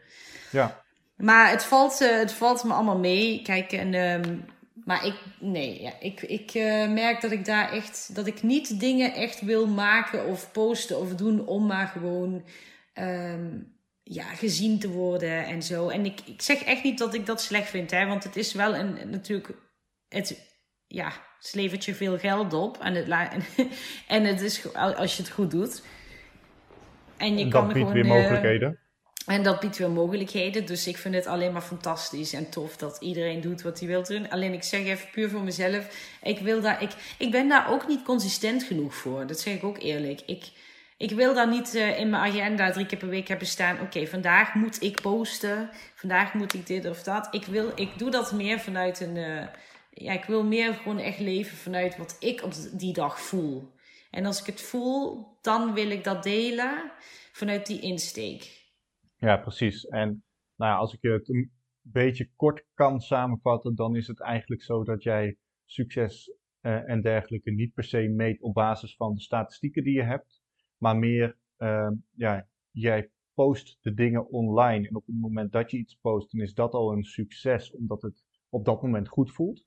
Ja. Maar het valt, het valt me allemaal mee. Kijk, en, um, maar ik, nee, ja, ik, ik merk dat ik daar echt, dat ik niet dingen echt wil maken of posten of doen om maar gewoon. Um, ja, gezien te worden en zo. En ik, ik zeg echt niet dat ik dat slecht vind, hè, want het is wel een, natuurlijk, het, ja, het levert je veel geld op en het, en het is als je het goed doet. En je en kan dat biedt gewoon, weer mogelijkheden. En dat biedt weer mogelijkheden. Dus ik vind het alleen maar fantastisch en tof dat iedereen doet wat hij wil doen. Alleen ik zeg even puur voor mezelf. Ik, wil daar, ik, ik ben daar ook niet consistent genoeg voor. Dat zeg ik ook eerlijk. Ik, ik wil dan niet uh, in mijn agenda drie keer per week hebben staan. Oké, vandaag moet ik posten. Vandaag moet ik dit of dat. Ik, wil, ik doe dat meer vanuit een. Uh, ja, ik wil meer gewoon echt leven vanuit wat ik op die dag voel. En als ik het voel, dan wil ik dat delen vanuit die insteek. Ja, precies. En nou ja, als ik het een beetje kort kan samenvatten, dan is het eigenlijk zo dat jij succes uh, en dergelijke niet per se meet op basis van de statistieken die je hebt maar meer, uh, ja, jij post de dingen online en op het moment dat je iets post, dan is dat al een succes, omdat het op dat moment goed voelt.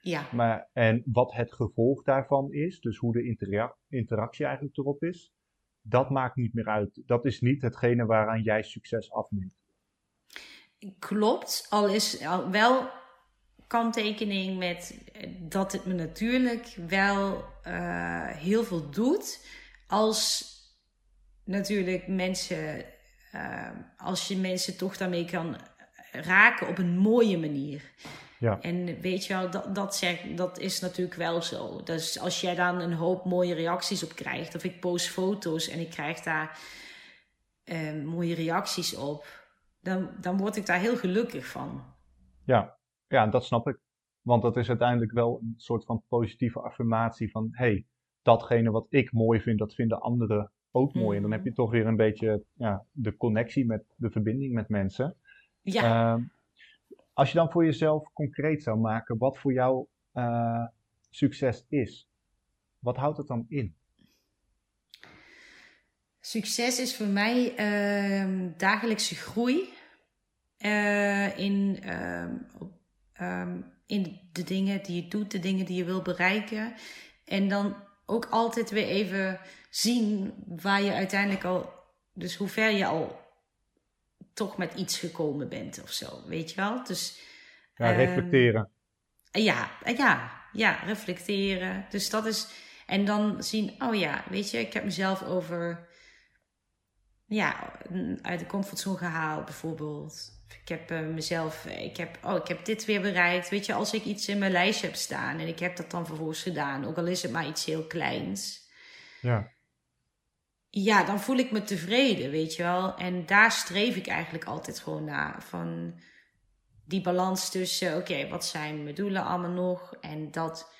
Ja. Maar, en wat het gevolg daarvan is, dus hoe de intera interactie eigenlijk erop is, dat maakt niet meer uit. Dat is niet hetgene waaraan jij succes afneemt. Klopt, al is al wel kanttekening met dat het me natuurlijk wel uh, heel veel doet als natuurlijk mensen, uh, als je mensen toch daarmee kan raken op een mooie manier. Ja. En weet je wel, dat, dat, zeg, dat is natuurlijk wel zo. Dus als jij dan een hoop mooie reacties op krijgt, of ik post foto's en ik krijg daar uh, mooie reacties op, dan, dan word ik daar heel gelukkig van. Ja. ja, dat snap ik. Want dat is uiteindelijk wel een soort van positieve affirmatie van hey, datgene wat ik mooi vind, dat vinden anderen ook mooi. En dan heb je mm. toch weer een beetje ja, de connectie met de verbinding met mensen. Ja. Uh, als je dan voor jezelf concreet zou maken wat voor jou uh, succes is, wat houdt het dan in? Succes is voor mij uh, dagelijkse groei uh, in, um, in de dingen die je doet, de dingen die je wil bereiken. En dan ook altijd weer even zien waar je uiteindelijk al, dus hoe ver je al toch met iets gekomen bent of zo, weet je wel? Dus, ja, reflecteren. Uh, ja, ja, ja, reflecteren. Dus dat is, en dan zien, oh ja, weet je, ik heb mezelf over, ja, uit de comfortzone gehaald bijvoorbeeld. Ik heb uh, mezelf, ik heb, oh, ik heb dit weer bereikt. Weet je, als ik iets in mijn lijstje heb staan en ik heb dat dan vervolgens gedaan, ook al is het maar iets heel kleins. Ja. Ja, dan voel ik me tevreden, weet je wel. En daar streef ik eigenlijk altijd gewoon naar. Van die balans tussen, oké, wat zijn mijn doelen allemaal nog? En dat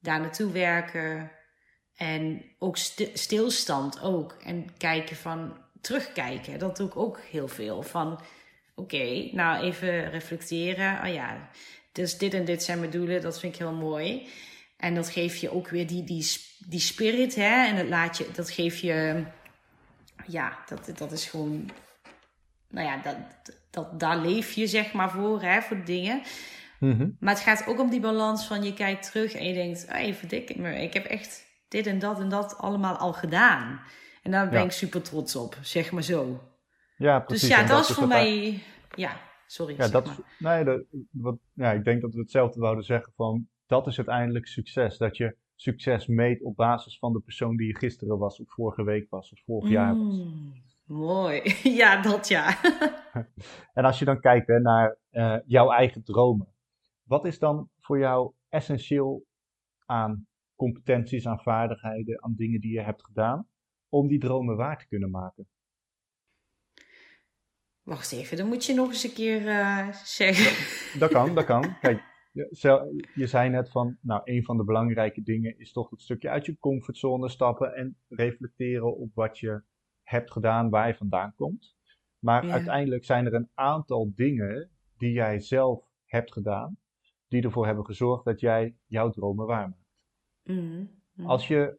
daar naartoe werken. En ook stilstand ook. En kijken van, terugkijken. Dat doe ik ook heel veel. Van, oké, nou even reflecteren. Oh ja, dus dit en dit zijn mijn doelen, dat vind ik heel mooi. En dat geeft je ook weer die, die, die spirit, hè. En dat laat je, dat geeft je, ja, dat, dat is gewoon, nou ja, dat, dat, daar leef je zeg maar voor, hè, voor dingen. Mm Maar het gaat ook om die balans van je kijkt terug en je denkt, oh, even dik, ik heb echt dit en dat en dat allemaal al gedaan. En daar ben ik super trots op, zeg maar zo. Ja, precies. Dus ja, dat, is voor mij. Ja, sorry. Ja, dat, nee, dat, wat, ja, ik denk dat we hetzelfde wouden zeggen van dat is uiteindelijk succes. Dat je succes meet op basis van de persoon die je gisteren was, of vorige week was, of vorig jaar was. Mm, mooi. Ja, dat ja. en als je dan kijkt hè, naar uh, jouw eigen dromen, wat is dan voor jou essentieel aan competenties, aan vaardigheden, aan dingen die je hebt gedaan, om die dromen waar te kunnen maken? Wacht even, dan moet je nog eens een keer uh, zeggen. Dat kan, dat kan. Kijk, je zei net van, nou, een van de belangrijke dingen is toch het stukje uit je comfortzone stappen en reflecteren op wat je hebt gedaan, waar je vandaan komt. Maar Ja. uiteindelijk zijn er een aantal dingen die jij zelf hebt gedaan, die ervoor hebben gezorgd dat jij jouw dromen waarmaakt. Mhm. Mhm. Als je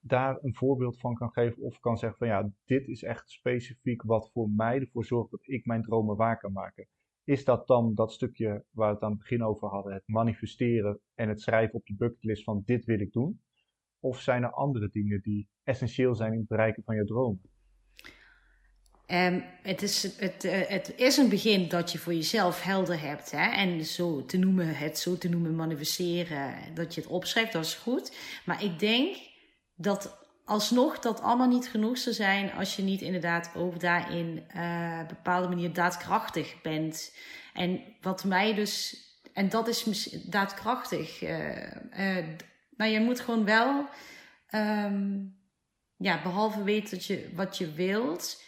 daar een voorbeeld van kan geven of kan zeggen van ja, dit is echt specifiek wat voor mij ervoor zorgt dat ik mijn dromen waar kan maken. Is dat dan dat stukje waar we het aan het begin over hadden, het manifesteren en het schrijven op je bucketlist van dit wil ik doen? Of zijn er andere dingen die essentieel zijn in het bereiken van je dromen? Ehm, het, is, het, eh, het is een begin dat je voor jezelf helder hebt. Hè? En zo te noemen, het zo te noemen manifesteren, dat je het opschrijft, dat is goed. Maar ik denk dat alsnog dat allemaal niet genoeg zou zijn als je niet inderdaad ook daarin een bepaalde manier daadkrachtig bent. En wat mij dus, en dat is daadkrachtig. eh, nou, je moet gewoon wel, ehm, ja, behalve weten dat je, wat je wilt,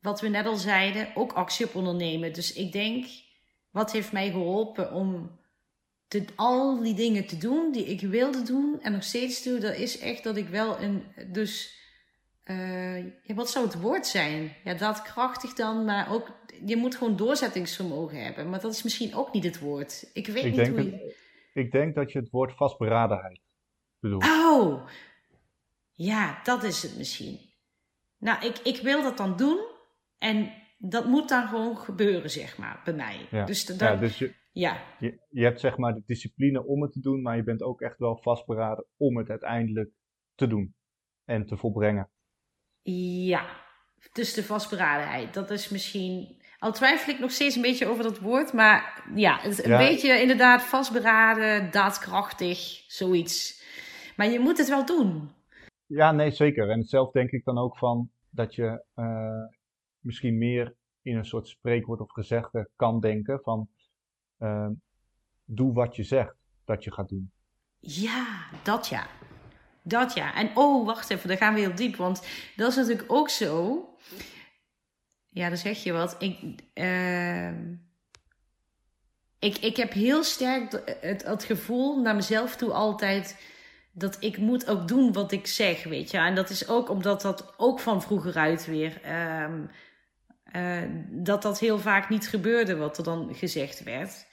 wat we net al zeiden, ook actie op ondernemen. Dus ik denk, wat heeft mij geholpen om te, al die dingen te doen die ik wilde doen en nog steeds doe, dat is echt dat ik wel een, dus, eh, ja, wat zou het woord zijn? Ja, daadkrachtig dan, maar ook, je moet gewoon doorzettingsvermogen hebben. Maar dat is misschien ook niet het woord. Ik weet Ik niet denk, hoe je... het- ik denk dat je het woord vastberadenheid bedoelt. Oh, ja, dat is het misschien. Nou, ik, ik wil dat dan doen en dat moet dan gewoon gebeuren, zeg maar, bij mij. Ja. Dus, dan, Ja, dus je, ja, je, je hebt zeg maar de discipline om het te doen, maar je bent ook echt wel vastberaden om het uiteindelijk te doen en te volbrengen. ja, dus de vastberadenheid, dat is misschien... Al twijfel ik nog steeds een beetje over dat woord, maar ja, het, een Ja. beetje inderdaad vastberaden, daadkrachtig, zoiets. Maar je moet het wel doen. Ja, nee, zeker. En zelf denk ik dan ook van dat je eh, misschien meer in een soort spreekwoord of gezegde kan denken van eh, doe wat je zegt dat je gaat doen. Ja, dat ja. Dat ja. En oh, wacht even, daar gaan we heel diep. Want dat is natuurlijk ook zo. Ja, dan zeg je wat. Ik, ehm, ik, ik heb heel sterk het, het gevoel naar mezelf toe altijd dat ik moet ook doen wat ik zeg, weet je. En dat is ook omdat dat ook van vroeger uit weer... ehm, eh, dat dat heel vaak niet gebeurde wat er dan gezegd werd.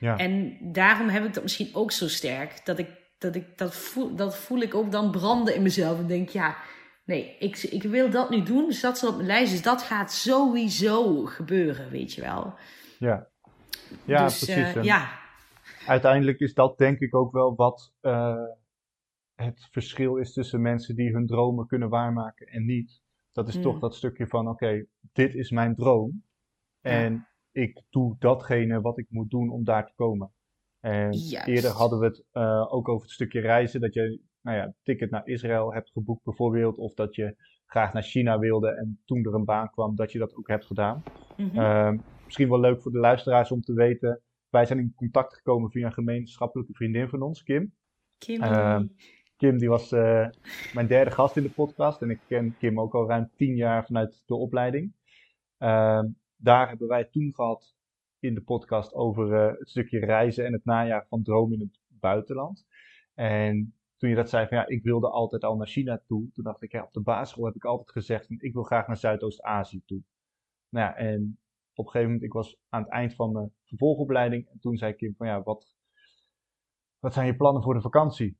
Ja, En daarom heb ik dat misschien ook zo sterk. Dat ik dat, ik, dat, voel, dat voel ik ook dan branden in mezelf. En denk, ja, nee, ik, ik wil dat nu doen. Dus dat staat op mijn lijst. Dus dat gaat sowieso gebeuren, weet je wel. ja. ja dus, precies. eh, En ja, Uiteindelijk is dat denk ik ook wel wat eh, het verschil is tussen mensen die hun dromen kunnen waarmaken en niet. Dat is Mm. toch dat stukje van oké, dit is mijn droom. En ik doe datgene wat ik moet doen om daar te komen. En Juist. eerder hadden we het eh, ook over het stukje reizen. Dat je nou ja, ticket naar Israël hebt geboekt bijvoorbeeld. Of dat je graag naar China wilde en toen er een baan kwam, dat je dat ook hebt gedaan. Mhm. Ehm, misschien wel leuk voor de luisteraars om te weten. Wij zijn in contact gekomen via een gemeenschappelijke vriendin van ons, Kim. Kim, ehm, Kim die was eh, mijn derde gast in de podcast. En ik ken Kim ook al ruim tien jaar vanuit de opleiding. Ehm, daar hebben wij het toen gehad in de podcast over eh, het stukje reizen en het najagen van dromen in het buitenland. En toen je dat zei van ja, ik wilde altijd al naar China toe. Toen dacht ik, ja, op de basisschool heb ik altijd gezegd van ik wil graag naar Zuidoost-Azië toe. Nou ja, en op een gegeven moment, ik was aan het eind van mijn vervolgopleiding. En toen zei Kim van ja, wat, wat zijn je plannen voor de vakantie?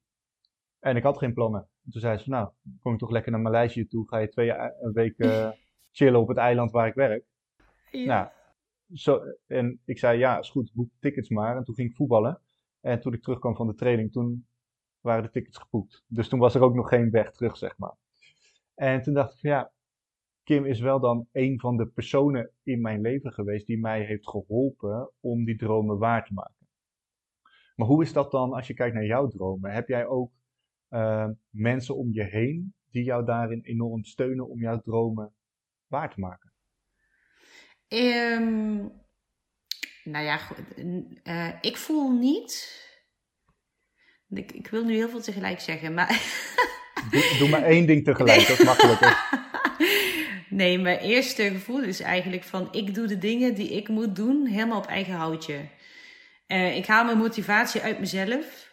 En ik had geen plannen. En toen zei ze nou, kom ik toch lekker naar Maleisië toe. Ga je twee een week eh, chillen op het eiland waar ik werk. Ja. Nou, zo, en ik zei ja, is goed, boek tickets maar. En toen ging ik voetballen. En toen ik terugkwam van de training, toen waren de tickets geboekt. Dus toen was er ook nog geen weg terug, zeg maar. En toen dacht ik ja, Kim is wel dan een van de personen in mijn leven geweest die mij heeft geholpen om die dromen waar te maken. Maar hoe is dat dan als je kijkt naar jouw dromen? Heb jij ook eh, mensen om je heen die jou daarin enorm steunen om jouw dromen waar te maken? Ehm, nou ja, eh, ik voel niet. Ik, ik wil nu heel veel tegelijk zeggen, maar. Doe, doe maar één ding tegelijk, dat is makkelijker. nee, mijn eerste gevoel is eigenlijk van ik doe de dingen die ik moet doen helemaal op eigen houtje. Eh, ik haal mijn motivatie uit mezelf.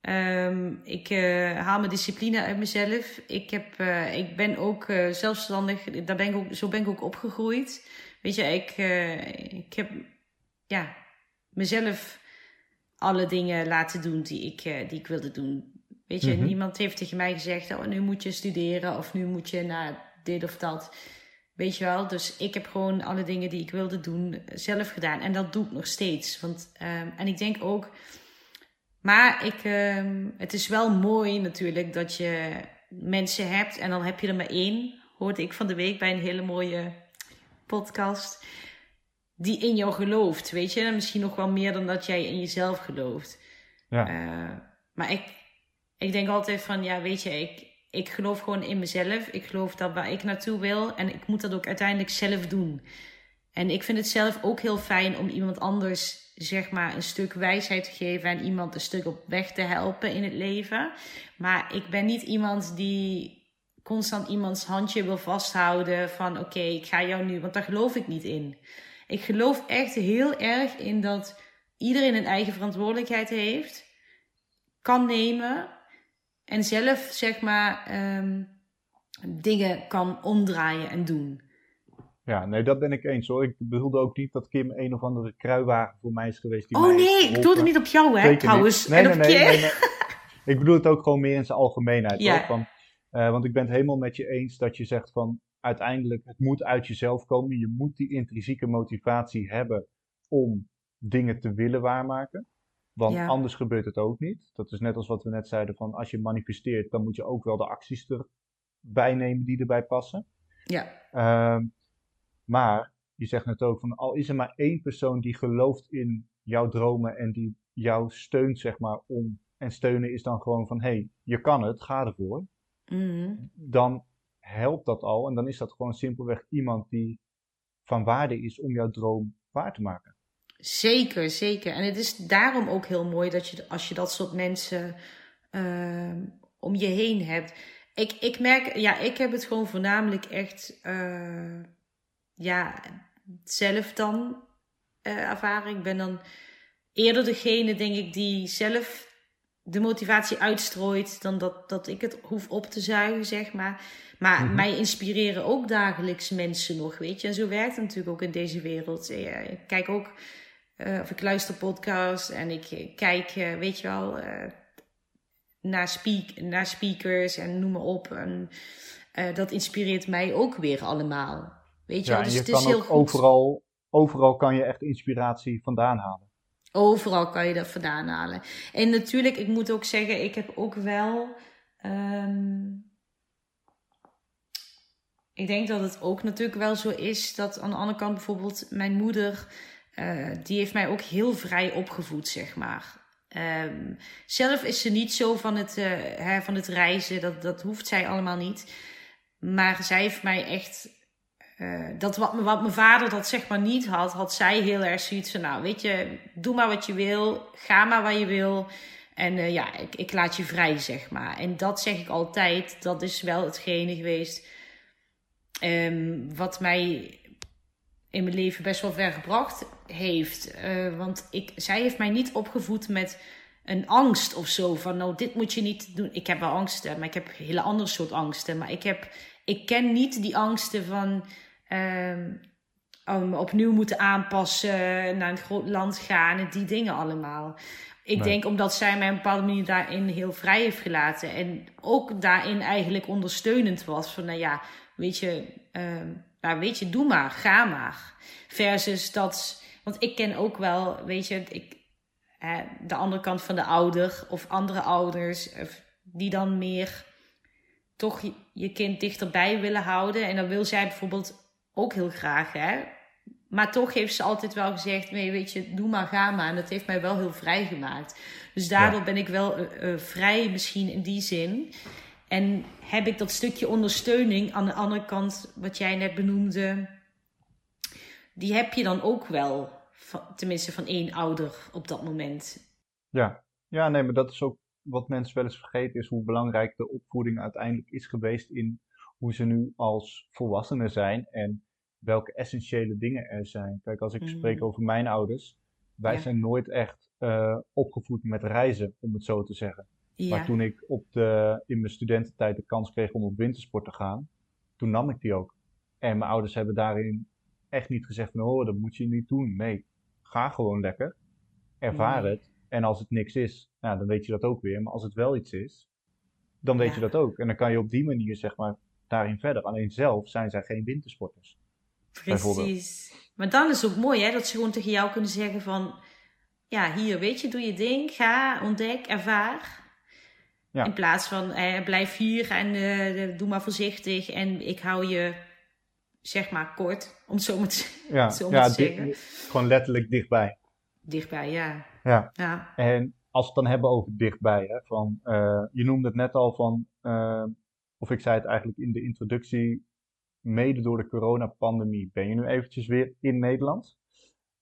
Ehm, ik uh, haal mijn discipline uit mezelf. Ik, heb, uh, ik ben ook zelfstandig. Daar ben ik ook, zo ben ik ook opgegroeid. Weet je, ik, ik heb ja, mezelf alle dingen laten doen die ik, die ik wilde doen. Weet je, mm-hmm. niemand heeft tegen mij gezegd: oh, nu moet je studeren of nu moet je naar dit of dat. Weet je wel, dus ik heb gewoon alle dingen die ik wilde doen zelf gedaan. En dat doe ik nog steeds. Want, um, en ik denk ook maar ik, uh, het is wel mooi natuurlijk dat je mensen hebt en dan heb je er maar één, hoorde ik van de week bij een hele mooie podcast, die in jou gelooft, weet je. misschien nog wel meer dan dat jij in jezelf gelooft. Ja. Uh, maar ik, ik denk altijd van, ja, weet je, ik, ik geloof gewoon in mezelf. Ik geloof dat waar ik naartoe wil en ik moet dat ook uiteindelijk zelf doen. En ik vind het zelf ook heel fijn om iemand anders zeg maar een stuk wijsheid te geven en iemand een stuk op weg te helpen in het leven. Maar ik ben niet iemand die constant iemands handje wil vasthouden van oké, ik ga jou nu, want daar geloof ik niet in. Ik geloof echt heel erg in dat iedereen een eigen verantwoordelijkheid heeft, kan nemen en zelf zeg maar um, dingen kan omdraaien en doen. Ja, nee, dat ben ik eens hoor. Ik bedoelde ook niet dat Kim een of andere kruiwagen voor mij is geweest. Die oh nee, ik doe het niet op jou hè, trouwens. Nee, nee, nee, nee, Ik bedoel het ook gewoon meer in zijn algemeenheid. Ja. Hoor. Van, uh, want ik ben het helemaal met je eens dat je zegt van uiteindelijk het moet uit jezelf komen. Je moet die intrinsieke motivatie hebben om dingen te willen waarmaken. Want ja. anders gebeurt het ook niet. Dat is net als wat we net zeiden van als je manifesteert, dan moet je ook wel de acties erbij nemen die erbij passen. Ja. Uh, maar je zegt net ook van al is er maar één persoon die gelooft in jouw dromen en die jou steunt, zeg maar, om. En steunen is dan gewoon van hé, hey, je kan het, ga ervoor. Mm. Dan helpt dat al en dan is dat gewoon simpelweg iemand die van waarde is om jouw droom waar te maken. Zeker, zeker. En het is daarom ook heel mooi dat je, als je dat soort mensen uh, om je heen hebt. Ik, ik merk, ja, ik heb het gewoon voornamelijk echt. Uh, ja, zelf dan uh, ervaren. Ik ben dan eerder degene, denk ik, die zelf de motivatie uitstrooit dan dat, dat ik het hoef op te zuigen, zeg maar. Maar mhm. mij inspireren ook dagelijks mensen nog, weet je. En zo werkt het natuurlijk ook in deze wereld. Ik kijk ook, uh, of ik luister podcast en ik kijk, uh, weet je wel, naar, speak, naar speakers en noem maar op. En dat inspireert mij ook weer allemaal. Weet je ja, wel? Dus je het kan is heel ook overal, overal kan je echt inspiratie vandaan halen. Overal kan je dat vandaan halen. En natuurlijk, ik moet ook zeggen, ik heb ook wel. Um, ik denk dat het ook natuurlijk wel zo is dat aan de andere kant bijvoorbeeld mijn moeder, uh, die heeft mij ook heel vrij opgevoed, zeg maar. Um, zelf is ze niet zo van het, hè, van het reizen, dat, dat hoeft zij allemaal niet. Maar zij heeft mij echt uh, dat wat, wat mijn vader dat zeg maar niet had, had zij heel erg zoiets van, nou weet je, doe maar wat je wil, ga maar waar je wil. En uh, ja, ik, ik laat je vrij, zeg maar. En dat zeg ik altijd, dat is wel hetgene geweest um, wat mij in mijn leven best wel ver gebracht heeft. Uh, want ik, zij heeft mij niet opgevoed met een angst of zo van, nou dit moet je niet doen. Ik heb wel angsten, maar ik heb hele andere soort angsten. Maar ik heb, ik ken niet die angsten van um, opnieuw moeten aanpassen, naar een groot land gaan en die dingen allemaal. Ik denk omdat zij mij op een bepaalde manier daarin heel vrij heeft gelaten. En ook daarin eigenlijk ondersteunend was. Van nou ja, weet je, uh, nou weet je, doe maar, ga maar. Versus dat, want ik ken ook wel, weet je, ik, de andere kant van de ouder of andere ouders, die dan meer toch je kind dichterbij willen houden. En dan wil zij bijvoorbeeld ook heel graag, hè. Maar toch heeft ze altijd wel gezegd: nee, weet je, doe maar, ga maar. En dat heeft mij wel heel vrij gemaakt. Dus daardoor ben ik wel uh, uh, vrij, misschien in die zin. En heb ik dat stukje ondersteuning aan de andere kant, wat jij net benoemde, die heb je dan ook wel. Van, tenminste, van één ouder op dat moment. Ja. ja, nee, maar dat is ook wat mensen wel eens vergeten, is hoe belangrijk de opvoeding uiteindelijk is geweest in hoe ze nu als volwassenen zijn. En welke essentiële dingen er zijn. Kijk, als ik mm. spreek over mijn ouders, wij zijn nooit echt uh, opgevoed met reizen, om het zo te zeggen. Maar toen ik op de, in mijn studententijd de kans kreeg om op wintersport te gaan, toen nam ik die ook. En mijn ouders hebben daarin echt niet gezegd van, oh, dat moet je niet doen. Nee, ga gewoon lekker. Ervaar het. En als het niks is, nou, dan weet je dat ook weer. Maar als het wel iets is, dan weet je dat ook. En dan kan je op die manier, zeg maar, daarin verder. Alleen zelf zijn zij geen wintersporters. Precies. Maar dan is het ook mooi, hè, dat ze gewoon tegen jou kunnen zeggen van, ja, hier, weet je, doe je ding, ga, ontdek, ervaar. Ja. In plaats van, eh, blijf hier en uh, doe maar voorzichtig en ik hou je, zeg maar, kort, om zo maar te, ja, zo ja, te zeggen. Gewoon letterlijk dichtbij. Dichtbij, ja. Ja. ja. En als we het dan hebben over dichtbij, hè, van, uh, je noemde het net al van, uh, of ik zei het eigenlijk in de introductie, mede door de coronapandemie ben je nu eventjes weer in Nederland.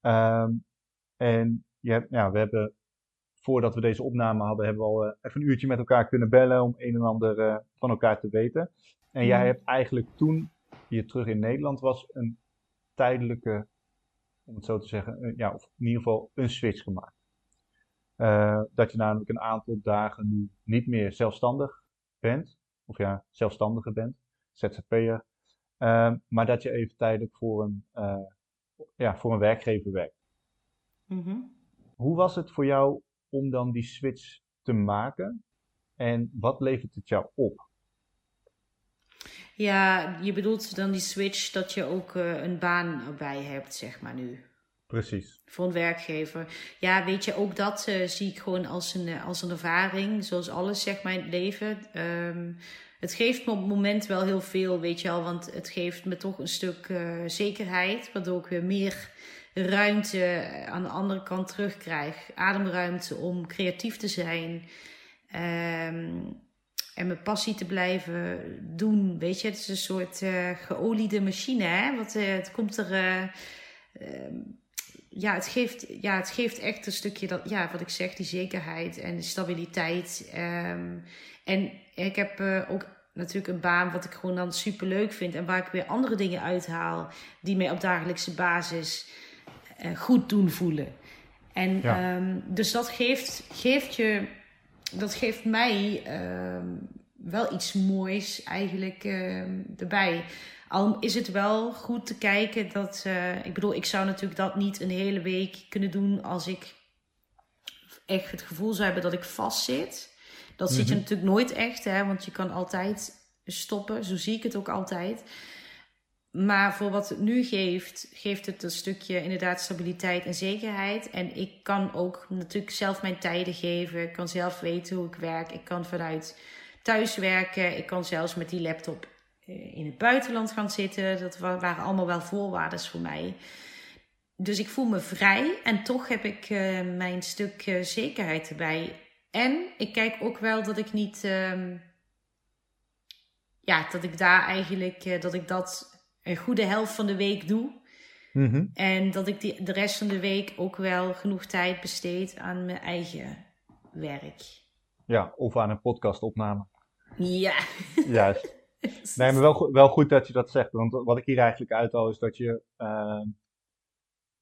Um, en je hebt, ja, we hebben, voordat we deze opname hadden, hebben we al uh, even een uurtje met elkaar kunnen bellen om een en ander van elkaar te weten. En jij hebt eigenlijk toen je terug in Nederland was, een tijdelijke, om het zo te zeggen, ja, of in ieder geval een switch gemaakt. Uh, dat je namelijk een aantal dagen nu niet meer zelfstandig bent, of ja, zelfstandige bent, ZZP'er, maar dat je even tijdelijk voor een, uh, ja, voor een werkgever werkt. Mm Hoe was het voor jou om dan die switch te maken en wat levert het jou op? Ja, je bedoelt dan die switch dat je ook een baan erbij hebt, zeg maar nu. Precies. Voor een werkgever. Ja, weet je, ook dat uh, zie ik gewoon als een, eh, als een ervaring. Zoals alles, zeg maar, in het leven. Um, het geeft me op het moment wel heel veel, weet je wel. Want het geeft me toch een stuk uh, zekerheid. Waardoor ik weer meer ruimte aan de andere kant terugkrijg. Ademruimte om creatief te zijn. Um, en mijn passie te blijven doen. Weet je, het is een soort uh, geoliede machine. Hè? Want het komt er. Uh, ja, het geeft, ja, het geeft echt een stukje dat, ja, wat ik zeg, die zekerheid en de stabiliteit. Um, en ik heb ook natuurlijk een baan wat ik gewoon dan super leuk vind en waar ik weer andere dingen uithaal die mij op dagelijkse basis uh, goed doen voelen. En ja. um, dus dat geeft, geeft je, dat geeft mij um, wel iets moois eigenlijk erbij. Al is het wel goed te kijken dat. Uh, ik bedoel, ik zou natuurlijk dat niet een hele week kunnen doen als ik echt het gevoel zou hebben dat ik vastzit. Dat zit je mhm. natuurlijk nooit echt, hè, want je kan altijd stoppen. Zo zie ik het ook altijd. Maar voor wat het nu geeft, geeft het een stukje inderdaad stabiliteit en zekerheid. En ik kan ook natuurlijk zelf mijn tijden geven. Ik kan zelf weten hoe ik werk. Ik kan vanuit thuis werken. Ik kan zelfs met die laptop eh, in het buitenland gaan zitten. Dat waren allemaal wel voorwaarden voor mij. Dus ik voel me vrij en toch heb ik uh, mijn stuk uh, zekerheid erbij. En ik kijk ook wel dat ik niet. Uh, ja, dat ik daar eigenlijk. dat ik dat een goede helft van de week doe. Mm-hmm. En dat ik die, de rest van de week ook wel genoeg tijd besteed aan mijn eigen werk. Ja, of aan een podcastopname. Ja. Juist. Nee, maar wel, wel goed dat je dat zegt. Want wat ik hier eigenlijk uithaal is dat je, uh,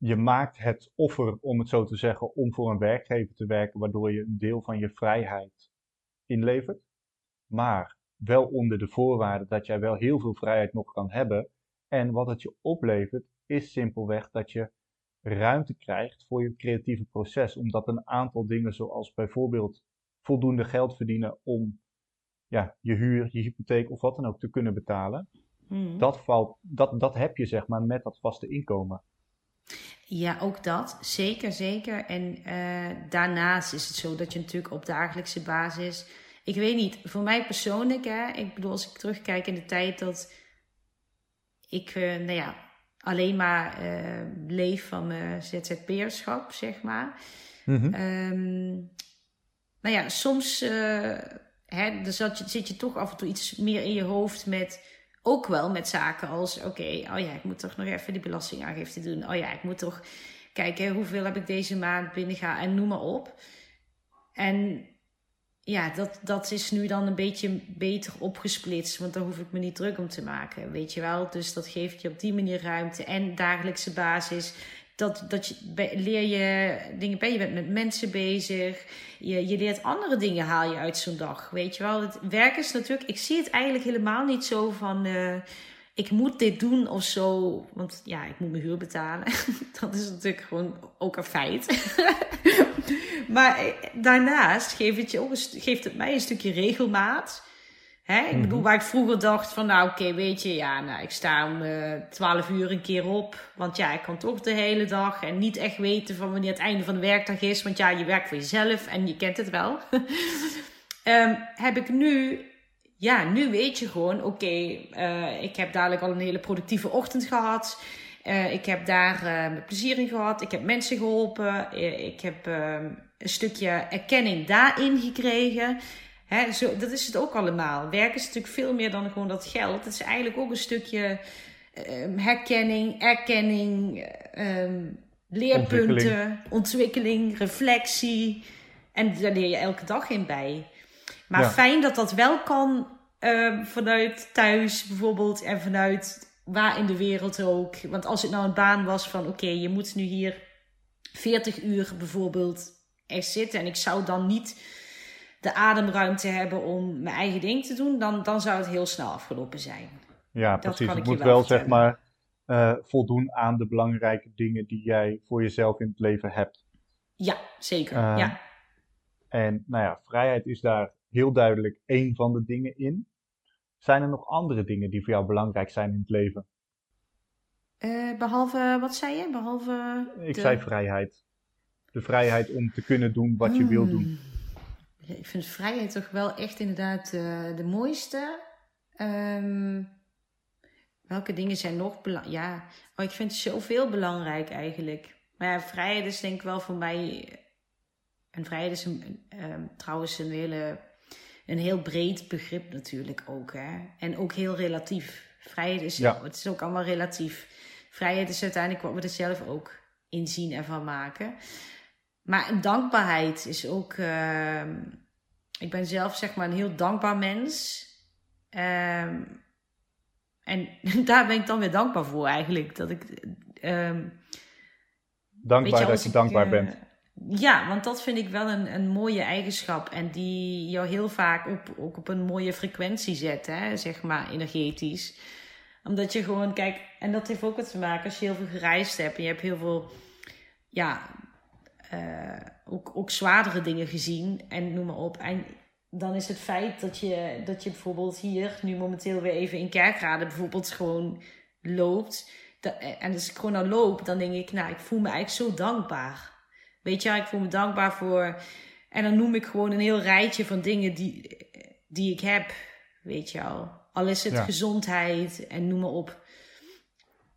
je maakt het offer, om het zo te zeggen, om voor een werkgever te werken, waardoor je een deel van je vrijheid inlevert. Maar wel onder de voorwaarde dat jij wel heel veel vrijheid nog kan hebben. En wat het je oplevert, is simpelweg dat je ruimte krijgt voor je creatieve proces. Omdat een aantal dingen, zoals bijvoorbeeld voldoende geld verdienen om ja, je huur, je hypotheek of wat dan ook te kunnen betalen. Hmm. Dat, valt, dat, dat heb je zeg maar met dat vaste inkomen. Ja, ook dat. Zeker, zeker. En uh, daarnaast is het zo dat je natuurlijk op dagelijkse basis. Ik weet niet, voor mij persoonlijk, hè, ik bedoel, als ik terugkijk in de tijd dat ik, uh, nou ja, alleen maar uh, leef van mijn ZZP'erschap, zeg maar. Mm -hmm. um, nou ja, soms hè, dus je, zit je toch af en toe iets meer in je hoofd met ook wel met zaken als: oké, oh ja, ik moet toch nog even die belastingaangifte doen. Oh ja, ik moet toch kijken hoeveel heb ik deze maand binnengaan en noem maar op. En ja, dat, dat is nu dan een beetje beter opgesplitst, want daar hoef ik me niet druk om te maken, weet je wel. Dus dat geeft je op die manier ruimte en dagelijkse basis dat, dat je, leer je dingen bij. Je bent met mensen bezig. Je, je leert andere dingen, haal je uit zo'n dag. Weet je wel, het werk is natuurlijk... Ik zie het eigenlijk helemaal niet zo van... Uh, ik moet dit doen of zo. Want ja, ik moet mijn huur betalen. dat is natuurlijk gewoon ook een feit. maar eh, daarnaast geeft het, je geeft het mij een stukje regelmaat. Hè? Ik bedoel, mhm. waar ik vroeger dacht van, nou oké, weet je, ja, nou, ik sta om uh, eh, 12 uur een keer op. Want ja, ik kan toch de hele dag en niet echt weten van wanneer het einde van de werkdag is. Want ja, je werkt voor jezelf en je kent het wel. um, heb ik nu, ja, nu weet je gewoon, oké, uh, ik heb dadelijk al een hele productieve ochtend gehad. Uh, ik heb daar mijn plezier in gehad. Ik heb mensen geholpen. ik heb ehm, een stukje erkenning daarin gekregen. Zo, dat is het ook allemaal. Werken is natuurlijk veel meer dan gewoon dat geld. Het is eigenlijk ook een stukje um, herkenning, erkenning, um, leerpunten, ontwikkeling. ontwikkeling. reflectie. En daar leer je elke dag in bij. Maar fijn dat dat wel kan um, vanuit thuis bijvoorbeeld en vanuit waar in de wereld ook. Want als het nou een baan was van oké, je moet nu hier 40 uur bijvoorbeeld echt zitten. En ik zou dan niet de ademruimte hebben om mijn eigen ding te doen, dan, dan zou het heel snel afgelopen zijn. Ja, precies. het moet wel, zeg maar uh, voldoen aan de belangrijke dingen die jij voor jezelf in het leven hebt. Ja, zeker. Uh, ja. En nou ja, vrijheid is daar heel duidelijk één van de dingen in. Zijn er nog andere dingen die voor jou belangrijk zijn in het leven? Uh, behalve, wat zei je? Behalve. Ik zei vrijheid. De vrijheid om te kunnen doen wat je wil doen. Ik vind vrijheid toch wel echt inderdaad uh, de mooiste. Um, welke dingen zijn nog belangrijk? Ja, oh, ik vind zoveel belangrijk eigenlijk. Maar ja, vrijheid is denk ik wel voor mij. En vrijheid is een, um, trouwens een, hele, een heel breed begrip natuurlijk ook. Hè? En ook heel relatief. Vrijheid is, ja. het is ook allemaal relatief. Vrijheid is uiteindelijk wat we er zelf ook in zien en van maken. Maar dankbaarheid is ook. Uh, ik ben zelf zeg maar een heel dankbaar mens. Um, en daar ben ik dan weer dankbaar voor eigenlijk. Dat ik. Um, dankbaar je, dat je dankbaar uh, bent. Ja, want dat vind ik wel een, een mooie eigenschap. En die jou heel vaak op, ook op een mooie frequentie zet, hè, zeg maar energetisch. Omdat je gewoon, kijk, en dat heeft ook wat te maken als je heel veel gereisd hebt en je hebt heel veel ja, uh, ook, ook zwaardere dingen gezien en noem maar op. En dan is het feit dat je, dat je bijvoorbeeld hier nu momenteel weer even in Kerkrade bijvoorbeeld gewoon loopt. Dat, en als ik gewoon nou loop, dan denk ik, nou, ik voel me eigenlijk zo dankbaar. Weet je, ik voel me dankbaar voor. En dan noem ik gewoon een heel rijtje van dingen die, die ik heb. Weet je al. Al is het gezondheid en noem maar op.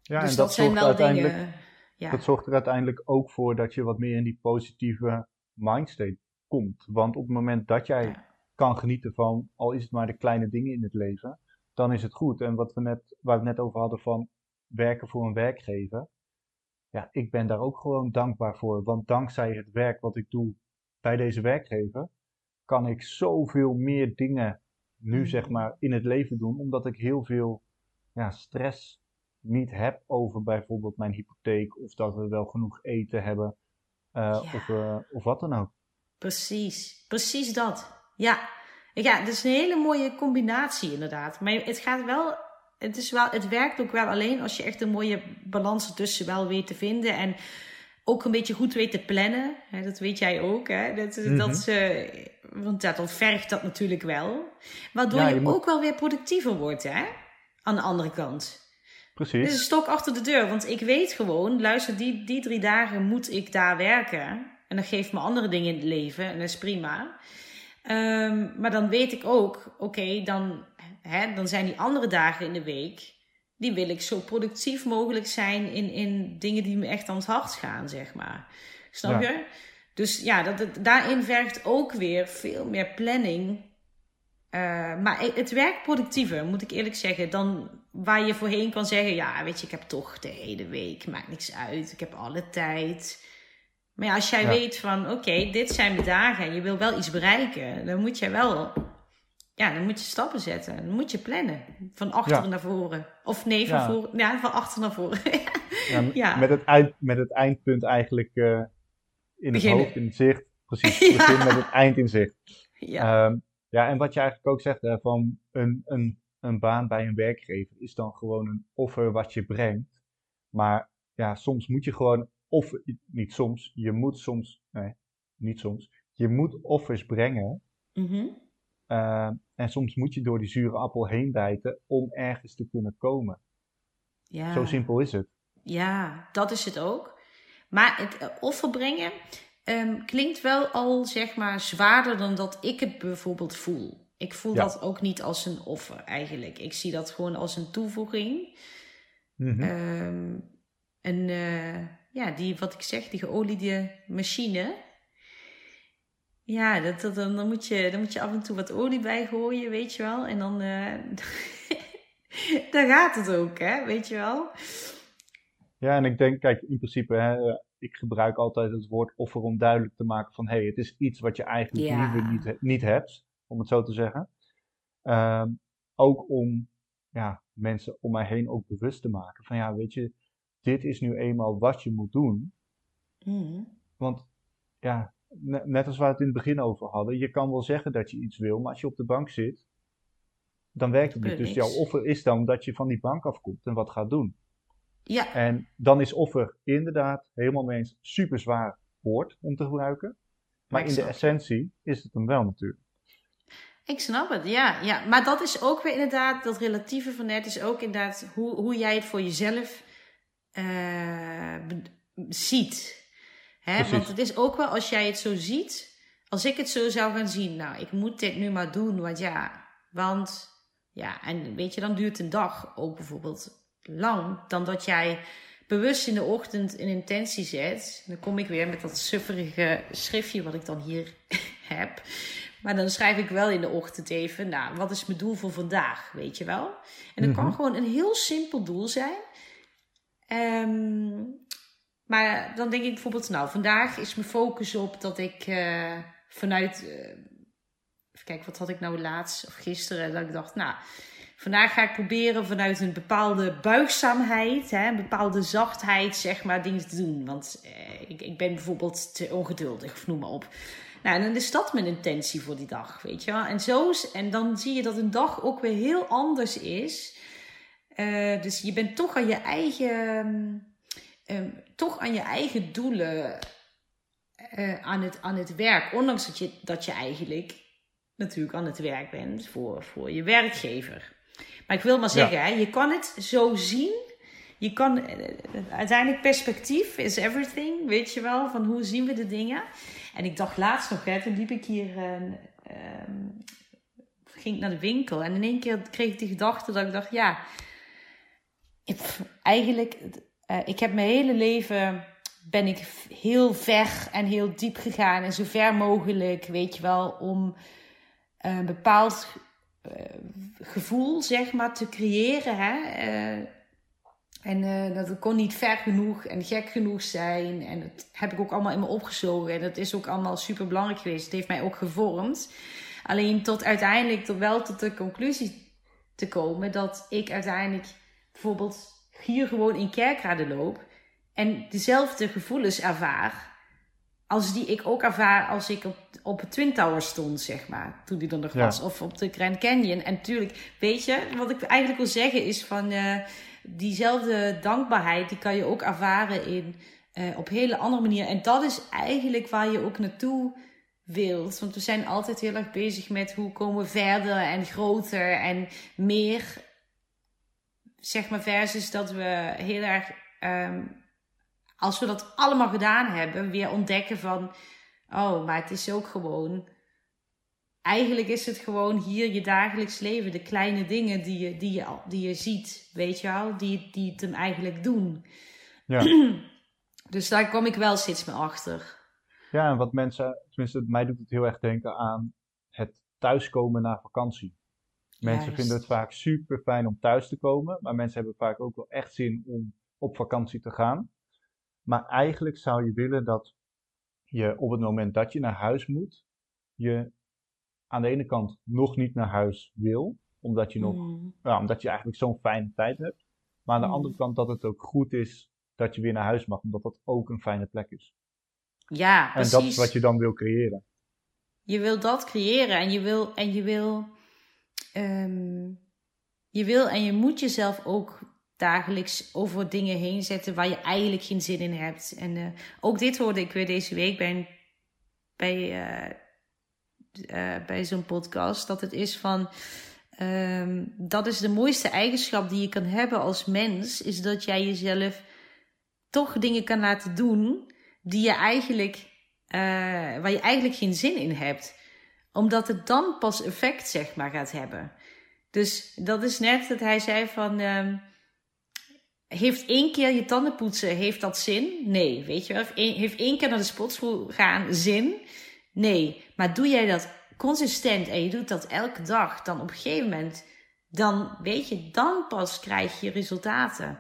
Ja, dus en dat, dat zijn wel dingen. Ja. Dat zorgt er uiteindelijk ook voor dat je wat meer in die positieve mindstate komt. Want op het moment dat jij kan genieten van, al is het maar de kleine dingen in het leven, dan is het goed. En wat we net, waar we het net over hadden van werken voor een werkgever. Ja, ik ben daar ook gewoon dankbaar voor. Want dankzij het werk wat ik doe bij deze werkgever, kan ik zoveel meer dingen nu mm. zeg maar in het leven doen. Omdat ik heel veel ja, stress niet heb over bijvoorbeeld mijn hypotheek of dat we wel genoeg eten hebben uh, of, uh, of wat dan ook. Precies, precies dat. Ja. ja, het is een hele mooie combinatie inderdaad. Maar het gaat wel, het, is wel, het werkt ook wel alleen als je echt een mooie balans ertussen wel weet te vinden. En ook een beetje goed weet te plannen. Hè, dat weet jij ook. Hè? Dat, mm -hmm. dat, uh, want ja, dan vergt dat natuurlijk wel. Waardoor ja, je, je ook wel weer productiever wordt hè? aan de andere kant. Precies. Het is een stok achter de deur. Want ik weet gewoon, luister, die, die drie dagen moet ik daar werken. En dat geeft me andere dingen in het leven. En dat is prima. Um, maar dan weet ik ook, oké, dan, hè, dan zijn die andere dagen in de week. Die wil ik zo productief mogelijk zijn in, in dingen die me echt aan het hart gaan, zeg maar. Snap ja. je? Dus ja, dat, dat, daarin vergt ook weer veel meer planning uh, maar het werkt productiever, moet ik eerlijk zeggen, dan waar je voorheen kan zeggen: Ja, weet je, ik heb toch de hele week, maakt niks uit, ik heb alle tijd. Maar ja, als jij weet van: Oké, dit zijn mijn dagen en je wil wel iets bereiken, dan moet je wel, ja, dan moet je stappen zetten, dan moet je plannen van achter naar voren. Of nee, van, ja. Voor, ja, van achter naar voren. Ja. Met, het eind, met het eindpunt eigenlijk eh, in het hoofd, in zicht. Precies, begin met het eind in zicht. Ja. Ehm, ja, en wat je eigenlijk ook zegt, hè, van een, een, een baan bij een werkgever is dan gewoon een offer wat je brengt. Maar ja, soms moet je gewoon, of niet soms, je moet soms, nee, niet soms, je moet offers brengen. Mhm. ehm, en soms moet je door die zure appel heen bijten om ergens te kunnen komen. ja. Zo simpel is het. Ja, dat is het ook. Maar het eh, offer brengen ehm, klinkt wel al zeg maar zwaarder dan dat ik het bijvoorbeeld voel. Ik voel Ja. dat ook niet als een offer eigenlijk. Ik zie dat gewoon als een toevoeging. Mhm. Ehm, en eh, ja, die, wat ik zeg, die geoliede machine. Ja, dat, dat, dan, dan, moet je, dan moet je af en toe wat olie bij gooien, weet je wel. En dan, eh, dan gaat het ook, hè, weet je wel. Ja, en ik denk, kijk, in principe, hè, ik gebruik altijd het woord offer om duidelijk te maken van, hé, hey, het is iets wat je eigenlijk Ja. liever niet, niet hebt, om het zo te zeggen. Ehm, ook om ja, mensen om mij heen ook bewust te maken van, ja, weet je, dit is nu eenmaal wat je moet doen. Mhm. Want ja, ne- net als waar we het in het begin over hadden, je kan wel zeggen dat je iets wil, maar als je op de bank zit, dan werkt het niet. Dus jouw offer is dan dat je van die bank afkomt en wat gaat doen. Ja, En dan is offer inderdaad helemaal mee eens super zwaar woord om te gebruiken. Maar ik in de essentie is het hem wel natuurlijk. Ik snap het, ja, ja. Maar dat is ook weer inderdaad, dat relatieve van net is ook inderdaad hoe, hoe jij het voor jezelf eh, ziet. Hè? Want het is ook wel als jij het zo ziet, als ik het zo zou gaan zien, nou, ik moet dit nu maar doen, want ja, want ja, en weet je, dan duurt een dag ook bijvoorbeeld lang, dan dat jij bewust in de ochtend een intentie zet. Dan kom ik weer met dat sufferige schriftje wat ik dan hier heb. Maar dan schrijf ik wel in de ochtend even, nou, wat is mijn doel voor vandaag, weet je wel? En dat kan Mhm. gewoon een heel simpel doel zijn. Ehm, maar dan denk ik bijvoorbeeld, nou, vandaag is mijn focus op dat ik eh, vanuit, eh, even kijken, wat had ik nou laatst of gisteren, dat ik dacht, nou, vandaag ga ik proberen vanuit een bepaalde buigzaamheid, hè, een bepaalde zachtheid, zeg maar, dingen te doen. Want eh, ik, ik ben bijvoorbeeld te ongeduldig, of noem maar op. Nou, dan is dat mijn intentie voor die dag, weet je wel. En, zo, en dan zie je dat een dag ook weer heel anders is. Eh, dus je bent toch aan je eigen, ehm, toch aan je eigen doelen eh, aan, het, aan het werk. Ondanks dat je, dat je eigenlijk natuurlijk aan het werk bent voor, voor je werkgever. Maar ik wil maar zeggen, hè, je kan het zo zien. Je kan eh, uiteindelijk perspectief is everything, weet je wel, van hoe zien we de dingen. En ik dacht laatst nog, hè, toen liep ik hier, eh, ehm, ging ik naar de winkel en in één keer kreeg ik de gedachte dat ik dacht, ja, ik, eigenlijk, eh, ik heb mijn hele leven ben ik heel ver en heel diep gegaan en zo ver mogelijk, weet je wel, om een bepaald eh, gevoel, zeg maar, te creëren. Hè? Eh, en eh, dat kon niet ver genoeg en gek genoeg zijn. En dat heb ik ook allemaal in me opgezogen. En dat is ook allemaal super belangrijk geweest. Het heeft mij ook gevormd. Alleen tot uiteindelijk tot wel tot de conclusie te komen dat ik uiteindelijk bijvoorbeeld hier gewoon in Kerkrade loop en dezelfde gevoelens ervaar als die ik ook ervaar als ik op, op het Twin Tower stond, zeg maar, toen die er nog Ja. was, of op de Grand Canyon. En natuurlijk, weet je, wat ik eigenlijk wil zeggen is van eh, diezelfde dankbaarheid, die kan je ook ervaren in, eh, op hele andere manier. En dat is eigenlijk waar je ook naartoe wilt. Want we zijn altijd heel erg bezig met hoe komen we verder en groter en meer. Zeg maar versus dat we heel erg, ehm, als we dat allemaal gedaan hebben, weer ontdekken van, oh, maar het is ook gewoon, eigenlijk is het gewoon hier je dagelijks leven, de kleine dingen die je, die je, die je ziet, weet je wel, die, die het hem eigenlijk doen. Ja. Dus daar kom ik wel steeds meer achter. ja, en wat mensen, tenminste, mij doet het heel erg denken aan het thuiskomen na vakantie. Mensen Juist. vinden het vaak super fijn om thuis te komen, maar mensen hebben vaak ook wel echt zin om op vakantie te gaan. Maar eigenlijk zou je willen dat je op het moment dat je naar huis moet, je aan de ene kant nog niet naar huis wil, omdat je nog Mm. ja, omdat je eigenlijk zo'n fijne tijd hebt. Maar aan de Mm. andere kant dat het ook goed is dat je weer naar huis mag, omdat dat ook een fijne plek is. Ja, precies. En dat is wat je dan wil creëren. Je wil dat creëren en je wil, en je wil, ehm, je wil en je moet jezelf ook dagelijks over dingen heen zetten waar je eigenlijk geen zin in hebt. En uh, ook dit hoorde ik weer deze week bij, bij, uh, uh, bij zo'n podcast. Dat het is van. Um, dat is de mooiste eigenschap die je kan hebben als mens. Is dat jij jezelf toch dingen kan laten doen die je eigenlijk, waar je eigenlijk geen zin in hebt. Omdat het dan pas effect, zeg maar, gaat hebben. Dus dat is net dat hij zei van. Um, heeft één keer je tanden poetsen, heeft dat zin? Nee, weet je wel. Heeft één keer naar de sportschool gaan zin? Nee. Maar doe jij dat consistent en je doet dat elke dag, dan op een gegeven moment, dan weet je, dan pas krijg je resultaten.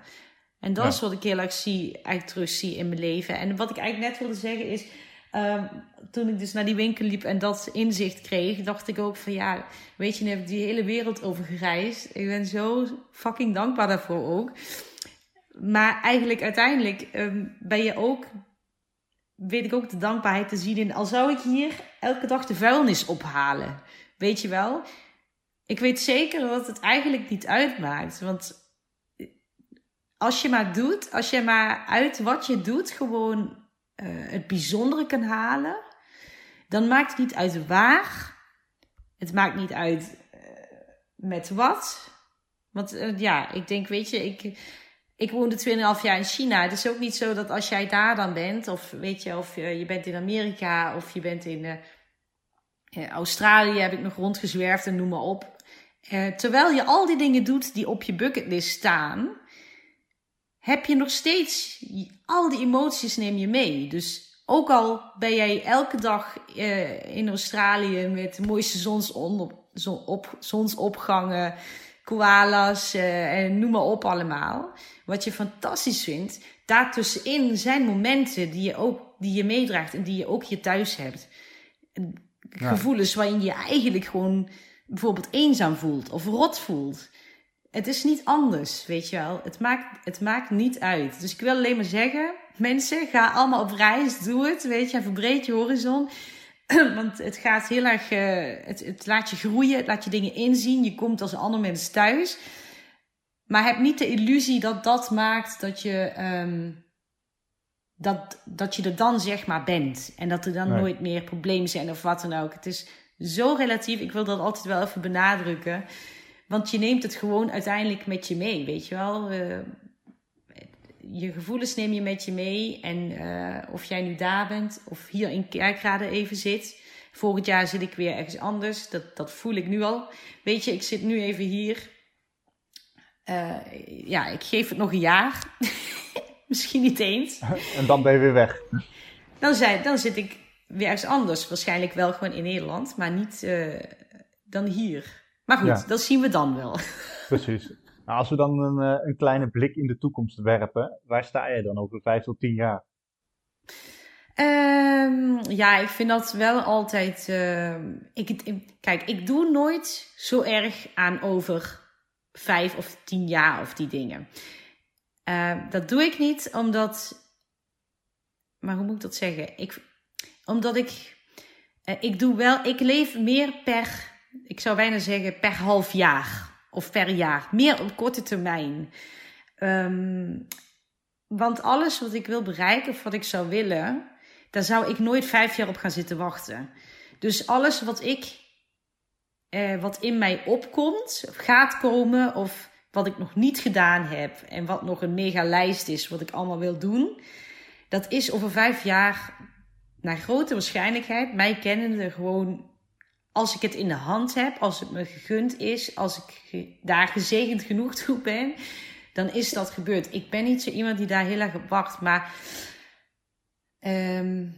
En dat is wat ik heel erg zie, eigenlijk terug zie in mijn leven. En wat ik eigenlijk net wilde zeggen is, um, toen ik dus naar die winkel liep en dat inzicht kreeg, dacht ik ook van ja, weet je, nu heb ik die hele wereld over gereisd. Ik ben zo fucking dankbaar daarvoor ook. Maar eigenlijk uiteindelijk um, ben je ook, weet ik ook de dankbaarheid te zien in, al zou ik hier elke dag de vuilnis ophalen. Weet je wel? Ik weet zeker dat het eigenlijk niet uitmaakt. Want als je maar doet, als je maar uit wat je doet gewoon uh, het bijzondere kan halen, dan maakt het niet uit waar. Het maakt niet uit uh, met wat. Want uh, ja, ik denk, weet je, ik ik woonde 2,5 jaar in China. Het is ook niet zo dat als jij daar dan bent, of weet je, of uh, je bent in Amerika of je bent in uh, Australië, heb ik nog rondgezwerfd en noem maar op. Terwijl je al die dingen doet die op je bucketlist staan, heb je nog steeds al die emoties neem je mee. Dus ook al ben jij elke dag in Australië met de mooiste zonsopgangen koalas uh, en noem maar op allemaal. Wat je fantastisch vindt. Daartussenin zijn momenten die je ook die je meedraagt en die je ook hier thuis hebt. Ja. Gevoelens waarin je eigenlijk gewoon bijvoorbeeld eenzaam voelt of rot voelt. Het is niet anders, weet je wel. Het maakt, het maakt niet uit. Dus ik wil alleen maar zeggen, mensen, ga allemaal op reis, doe het, weet je, verbreed je horizon. Want het gaat heel erg, uh, het, het, laat je groeien, het laat je dingen inzien. Je komt als een ander mens thuis. Maar heb niet de illusie dat dat maakt dat je, um, dat, dat je er dan zeg maar bent. En dat er dan nee. nooit meer problemen zijn of wat dan ook. Het is zo relatief. Ik wil dat altijd wel even benadrukken. Want je neemt het gewoon uiteindelijk met je mee, weet je wel. Uh, je gevoelens neem je met je mee. En uh, of jij nu daar bent of hier in Kerkrade even zit. Volgend jaar zit ik weer ergens anders. Dat, dat voel ik nu al. Weet je, ik zit nu even hier. Uh, ja, ik geef het nog een jaar. Misschien niet eens. En dan ben je weer weg. Dan, zijn, dan zit ik weer ergens anders. Waarschijnlijk wel gewoon in Nederland, maar niet uh, dan hier. Maar goed, ja. dat zien we dan wel. Precies. Nou, als we dan een, een, kleine blik in de toekomst werpen, waar sta je dan over vijf tot tien jaar? Um, ja, ik vind dat wel altijd. Uh, ik, kijk, ik doe nooit zo erg aan over vijf of tien jaar of die dingen. Uh, dat doe ik niet omdat. Maar hoe moet ik dat zeggen? Ik, omdat ik. Uh, ik doe wel. Ik leef meer per. Ik zou bijna zeggen per half jaar of per jaar. Meer op korte termijn. Um, want alles wat ik wil bereiken of wat ik zou willen, daar zou ik nooit vijf jaar op gaan zitten wachten. Dus alles wat ik, eh, wat in mij opkomt, of gaat komen, of wat ik nog niet gedaan heb en wat nog een mega lijst is, wat ik allemaal wil doen, dat is over vijf jaar naar grote waarschijnlijkheid, mij kennende, gewoon als ik het in de hand heb, als het me gegund is, als ik daar gezegend genoeg toe ben, dan is dat gebeurd. Ik ben niet zo iemand die daar heel erg op wacht, maar um,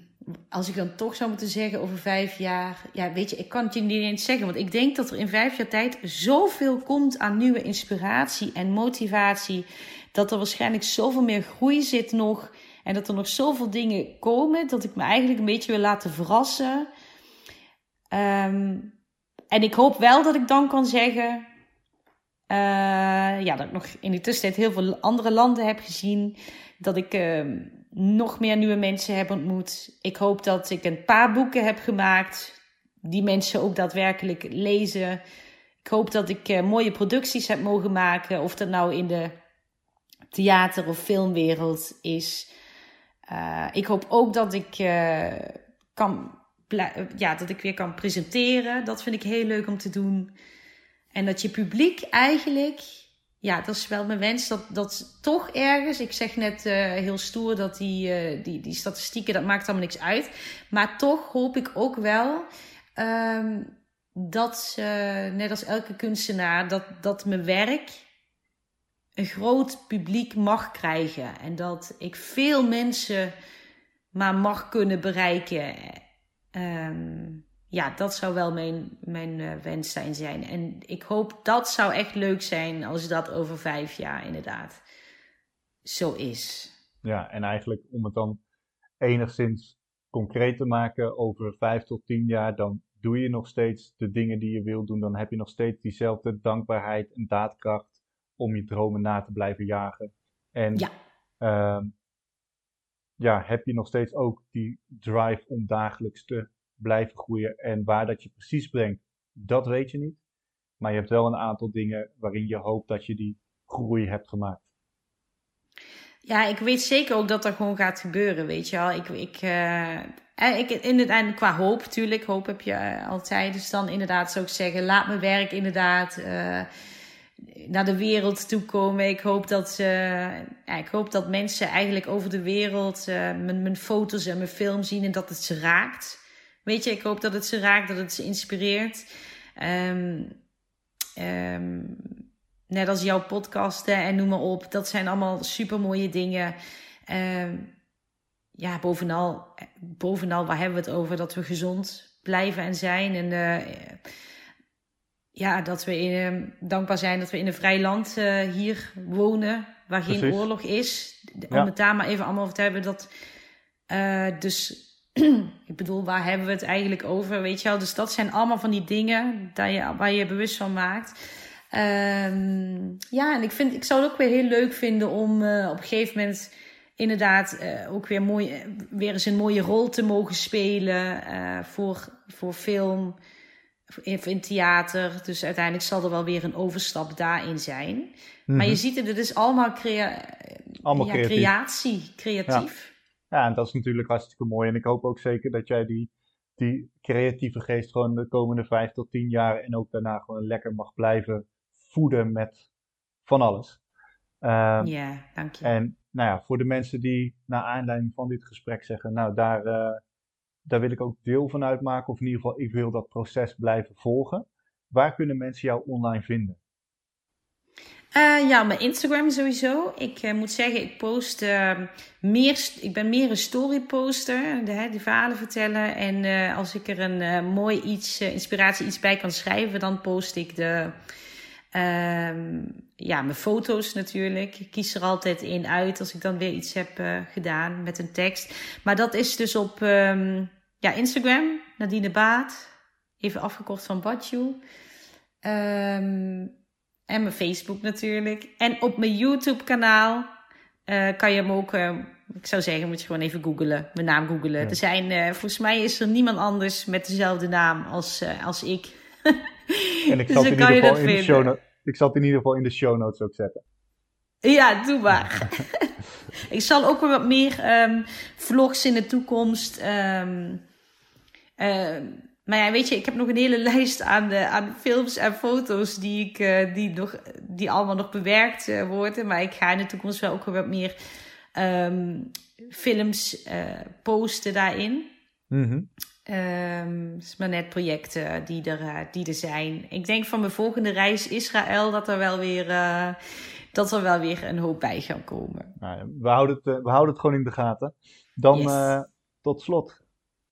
als ik dan toch zou moeten zeggen over vijf jaar, ja, weet je, ik kan het je niet eens zeggen, want ik denk dat er in vijf jaar tijd zoveel komt aan nieuwe inspiratie en motivatie, dat er waarschijnlijk zoveel meer groei zit nog. En dat er nog zoveel dingen komen dat ik me eigenlijk een beetje wil laten verrassen. Um, en ik hoop wel dat ik dan kan zeggen. Uh, ja, dat ik nog in die tussentijd heel veel andere landen heb gezien. Dat ik uh, nog meer nieuwe mensen heb ontmoet. Ik hoop dat ik een paar boeken heb gemaakt. Die mensen ook daadwerkelijk lezen. Ik hoop dat ik uh, mooie producties heb mogen maken. Of dat nou in de theater- of filmwereld is. ik hoop ook dat ik kan ja, dat ik weer kan presenteren. Dat vind ik heel leuk om te doen. En dat je publiek eigenlijk, ja, dat is wel mijn wens, dat, dat toch ergens, ik zeg net uh, heel stoer dat die, uh, die, die statistieken, dat maakt allemaal niks uit. Maar toch hoop ik ook wel um, dat, uh, net als elke kunstenaar, dat, dat mijn werk een groot publiek mag krijgen. En dat ik veel mensen maar mag kunnen bereiken. Um, ja, dat zou wel mijn, mijn uh, wens zijn, zijn. En ik hoop dat zou echt leuk zijn als dat over vijf jaar inderdaad zo is. Ja, en eigenlijk om het dan enigszins concreet te maken over vijf tot tien jaar, dan doe je nog steeds de dingen die je wilt doen. Dan heb je nog steeds diezelfde dankbaarheid en daadkracht om je dromen na te blijven jagen. En ja. Uh, ja, heb je nog steeds ook die drive om dagelijks te blijven groeien. En waar dat je precies brengt, dat weet je niet. Maar je hebt wel een aantal dingen waarin je hoopt dat je die groei hebt gemaakt. Ja, ik weet zeker ook dat dat gewoon gaat gebeuren, weet je wel. Ik, ik, uh, ik in het einde qua hoop, natuurlijk, hoop heb je uh, altijd. Dus dan inderdaad zou ik zeggen, laat mijn werk inderdaad naar de wereld toe komen. Ik hoop dat, ja, ik hoop dat mensen eigenlijk over de wereld mijn, mijn foto's en mijn film zien en dat het ze raakt. Weet je, ik hoop dat het ze raakt, dat het ze inspireert. Um, um, net als jouw podcasten en noem maar op. Dat zijn allemaal super mooie dingen. Um, ja, bovenal, bovenal, waar hebben we het over? Dat we gezond blijven en zijn. En ja, dat we in, dankbaar zijn dat we in een vrij land uh, hier wonen. Waar geen oorlog is. Om het daar maar even allemaal over te hebben. Dat, uh, dus ik bedoel, waar hebben we het eigenlijk over? Weet je wel? Dus dat zijn allemaal van die dingen dat je, waar je je bewust van maakt. Um, ja, en ik, vind, ik zou het ook weer heel leuk vinden om uh, op een gegeven moment inderdaad uh, ook weer, mooi, weer eens een mooie rol te mogen spelen uh, voor, voor film of in theater. Dus uiteindelijk zal er wel weer een overstap daarin zijn. Mm -hmm. Maar je mhm. ziet het, het is allemaal, crea allemaal ja, creatief. creatie, creatief. Ja. Ja, en dat is natuurlijk hartstikke mooi. En ik hoop ook zeker dat jij die, die creatieve geest gewoon de komende vijf tot tien jaar en ook daarna gewoon lekker mag blijven voeden met van alles. Um, ja, dank je. En nou ja, voor de mensen die naar aanleiding van dit gesprek zeggen, nou daar, uh, daar wil ik ook deel van uitmaken, of in ieder geval ik wil dat proces blijven volgen. Waar kunnen mensen jou online vinden? Uh, ja, mijn Instagram sowieso. Ik uh, moet zeggen, ik post uh, meer. Ik ben meer een storyposter, de, die verhalen vertellen. En als ik er een mooi iets, inspiratie iets bij kan schrijven, dan post ik de. Ehm, ja, mijn foto's natuurlijk. Ik kies er altijd in uit als ik dan weer iets heb gedaan met een tekst. Maar dat is dus op um, ja, Instagram, Nadine Baat. Even afgekort van Badju. Um, en mijn Facebook natuurlijk. En op mijn YouTube kanaal uh, kan je hem ook, uh, ik zou zeggen, moet je gewoon even googlen. Mijn naam googlen. Ja. Er zijn, uh, volgens mij is er niemand anders met dezelfde naam als, als ik. en ik zal, dus in ieder geval in de show ik zal het in ieder geval in de show notes ook zetten. Ja, doe maar. ik zal ook weer wat meer um, vlogs in de toekomst. Um, maar ja, weet je, ik heb nog een hele lijst aan, de, aan films en foto's die, ik, uh, die, nog, die allemaal nog bewerkt uh, worden. Maar ik ga in de toekomst wel ook wat meer um, films uh, posten daarin. Mm -hmm. um, het is maar net projecten die er, die er zijn. Ik denk van mijn volgende reis Israël dat er wel weer, dat er wel weer een hoop bij gaan komen. Nou, we, houden het, we houden het gewoon in de gaten. Dan yes. tot slot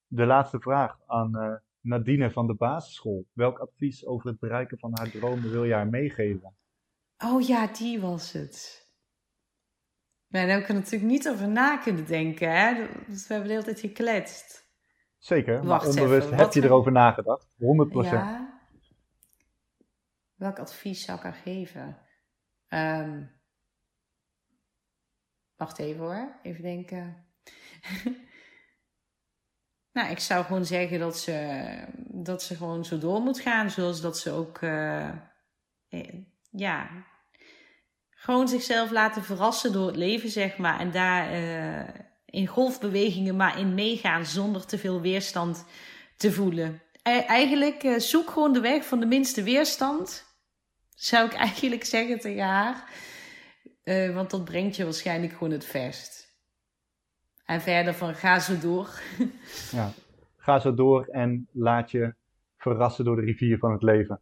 de laatste vraag aan Nadine van de basisschool. Welk advies over het bereiken van haar dromen wil je haar meegeven? Oh ja, die was het. Maar daar heb ik er natuurlijk niet over na kunnen denken. Hè? Dus we hebben de hele tijd gekletst. Zeker, Wacht maar onbewust heb je erover nagedacht. 100%. Ja. welk advies zou ik haar geven? Ehm, wacht even hoor, even denken. nou, ik zou gewoon zeggen dat ze, dat ze gewoon zo door moet gaan, zoals dat ze ook, uh, ja, gewoon zichzelf laten verrassen door het leven, zeg maar. En daar uh, in golfbewegingen maar in meegaan zonder te veel weerstand te voelen. Eigenlijk uh, zoek gewoon de weg van de minste weerstand. Zou ik eigenlijk zeggen tegen haar. Want dat brengt je waarschijnlijk gewoon het verst. En verder van ga zo door. ja, ga zo door en laat je verrassen door de rivier van het leven.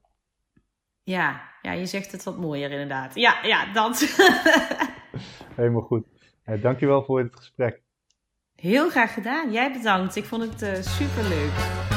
Ja, ja je zegt het wat mooier inderdaad. Ja, ja, dat. Helemaal goed. Uh, dankjewel voor het gesprek. Heel graag gedaan. Jij bedankt. Ik vond het uh, super leuk.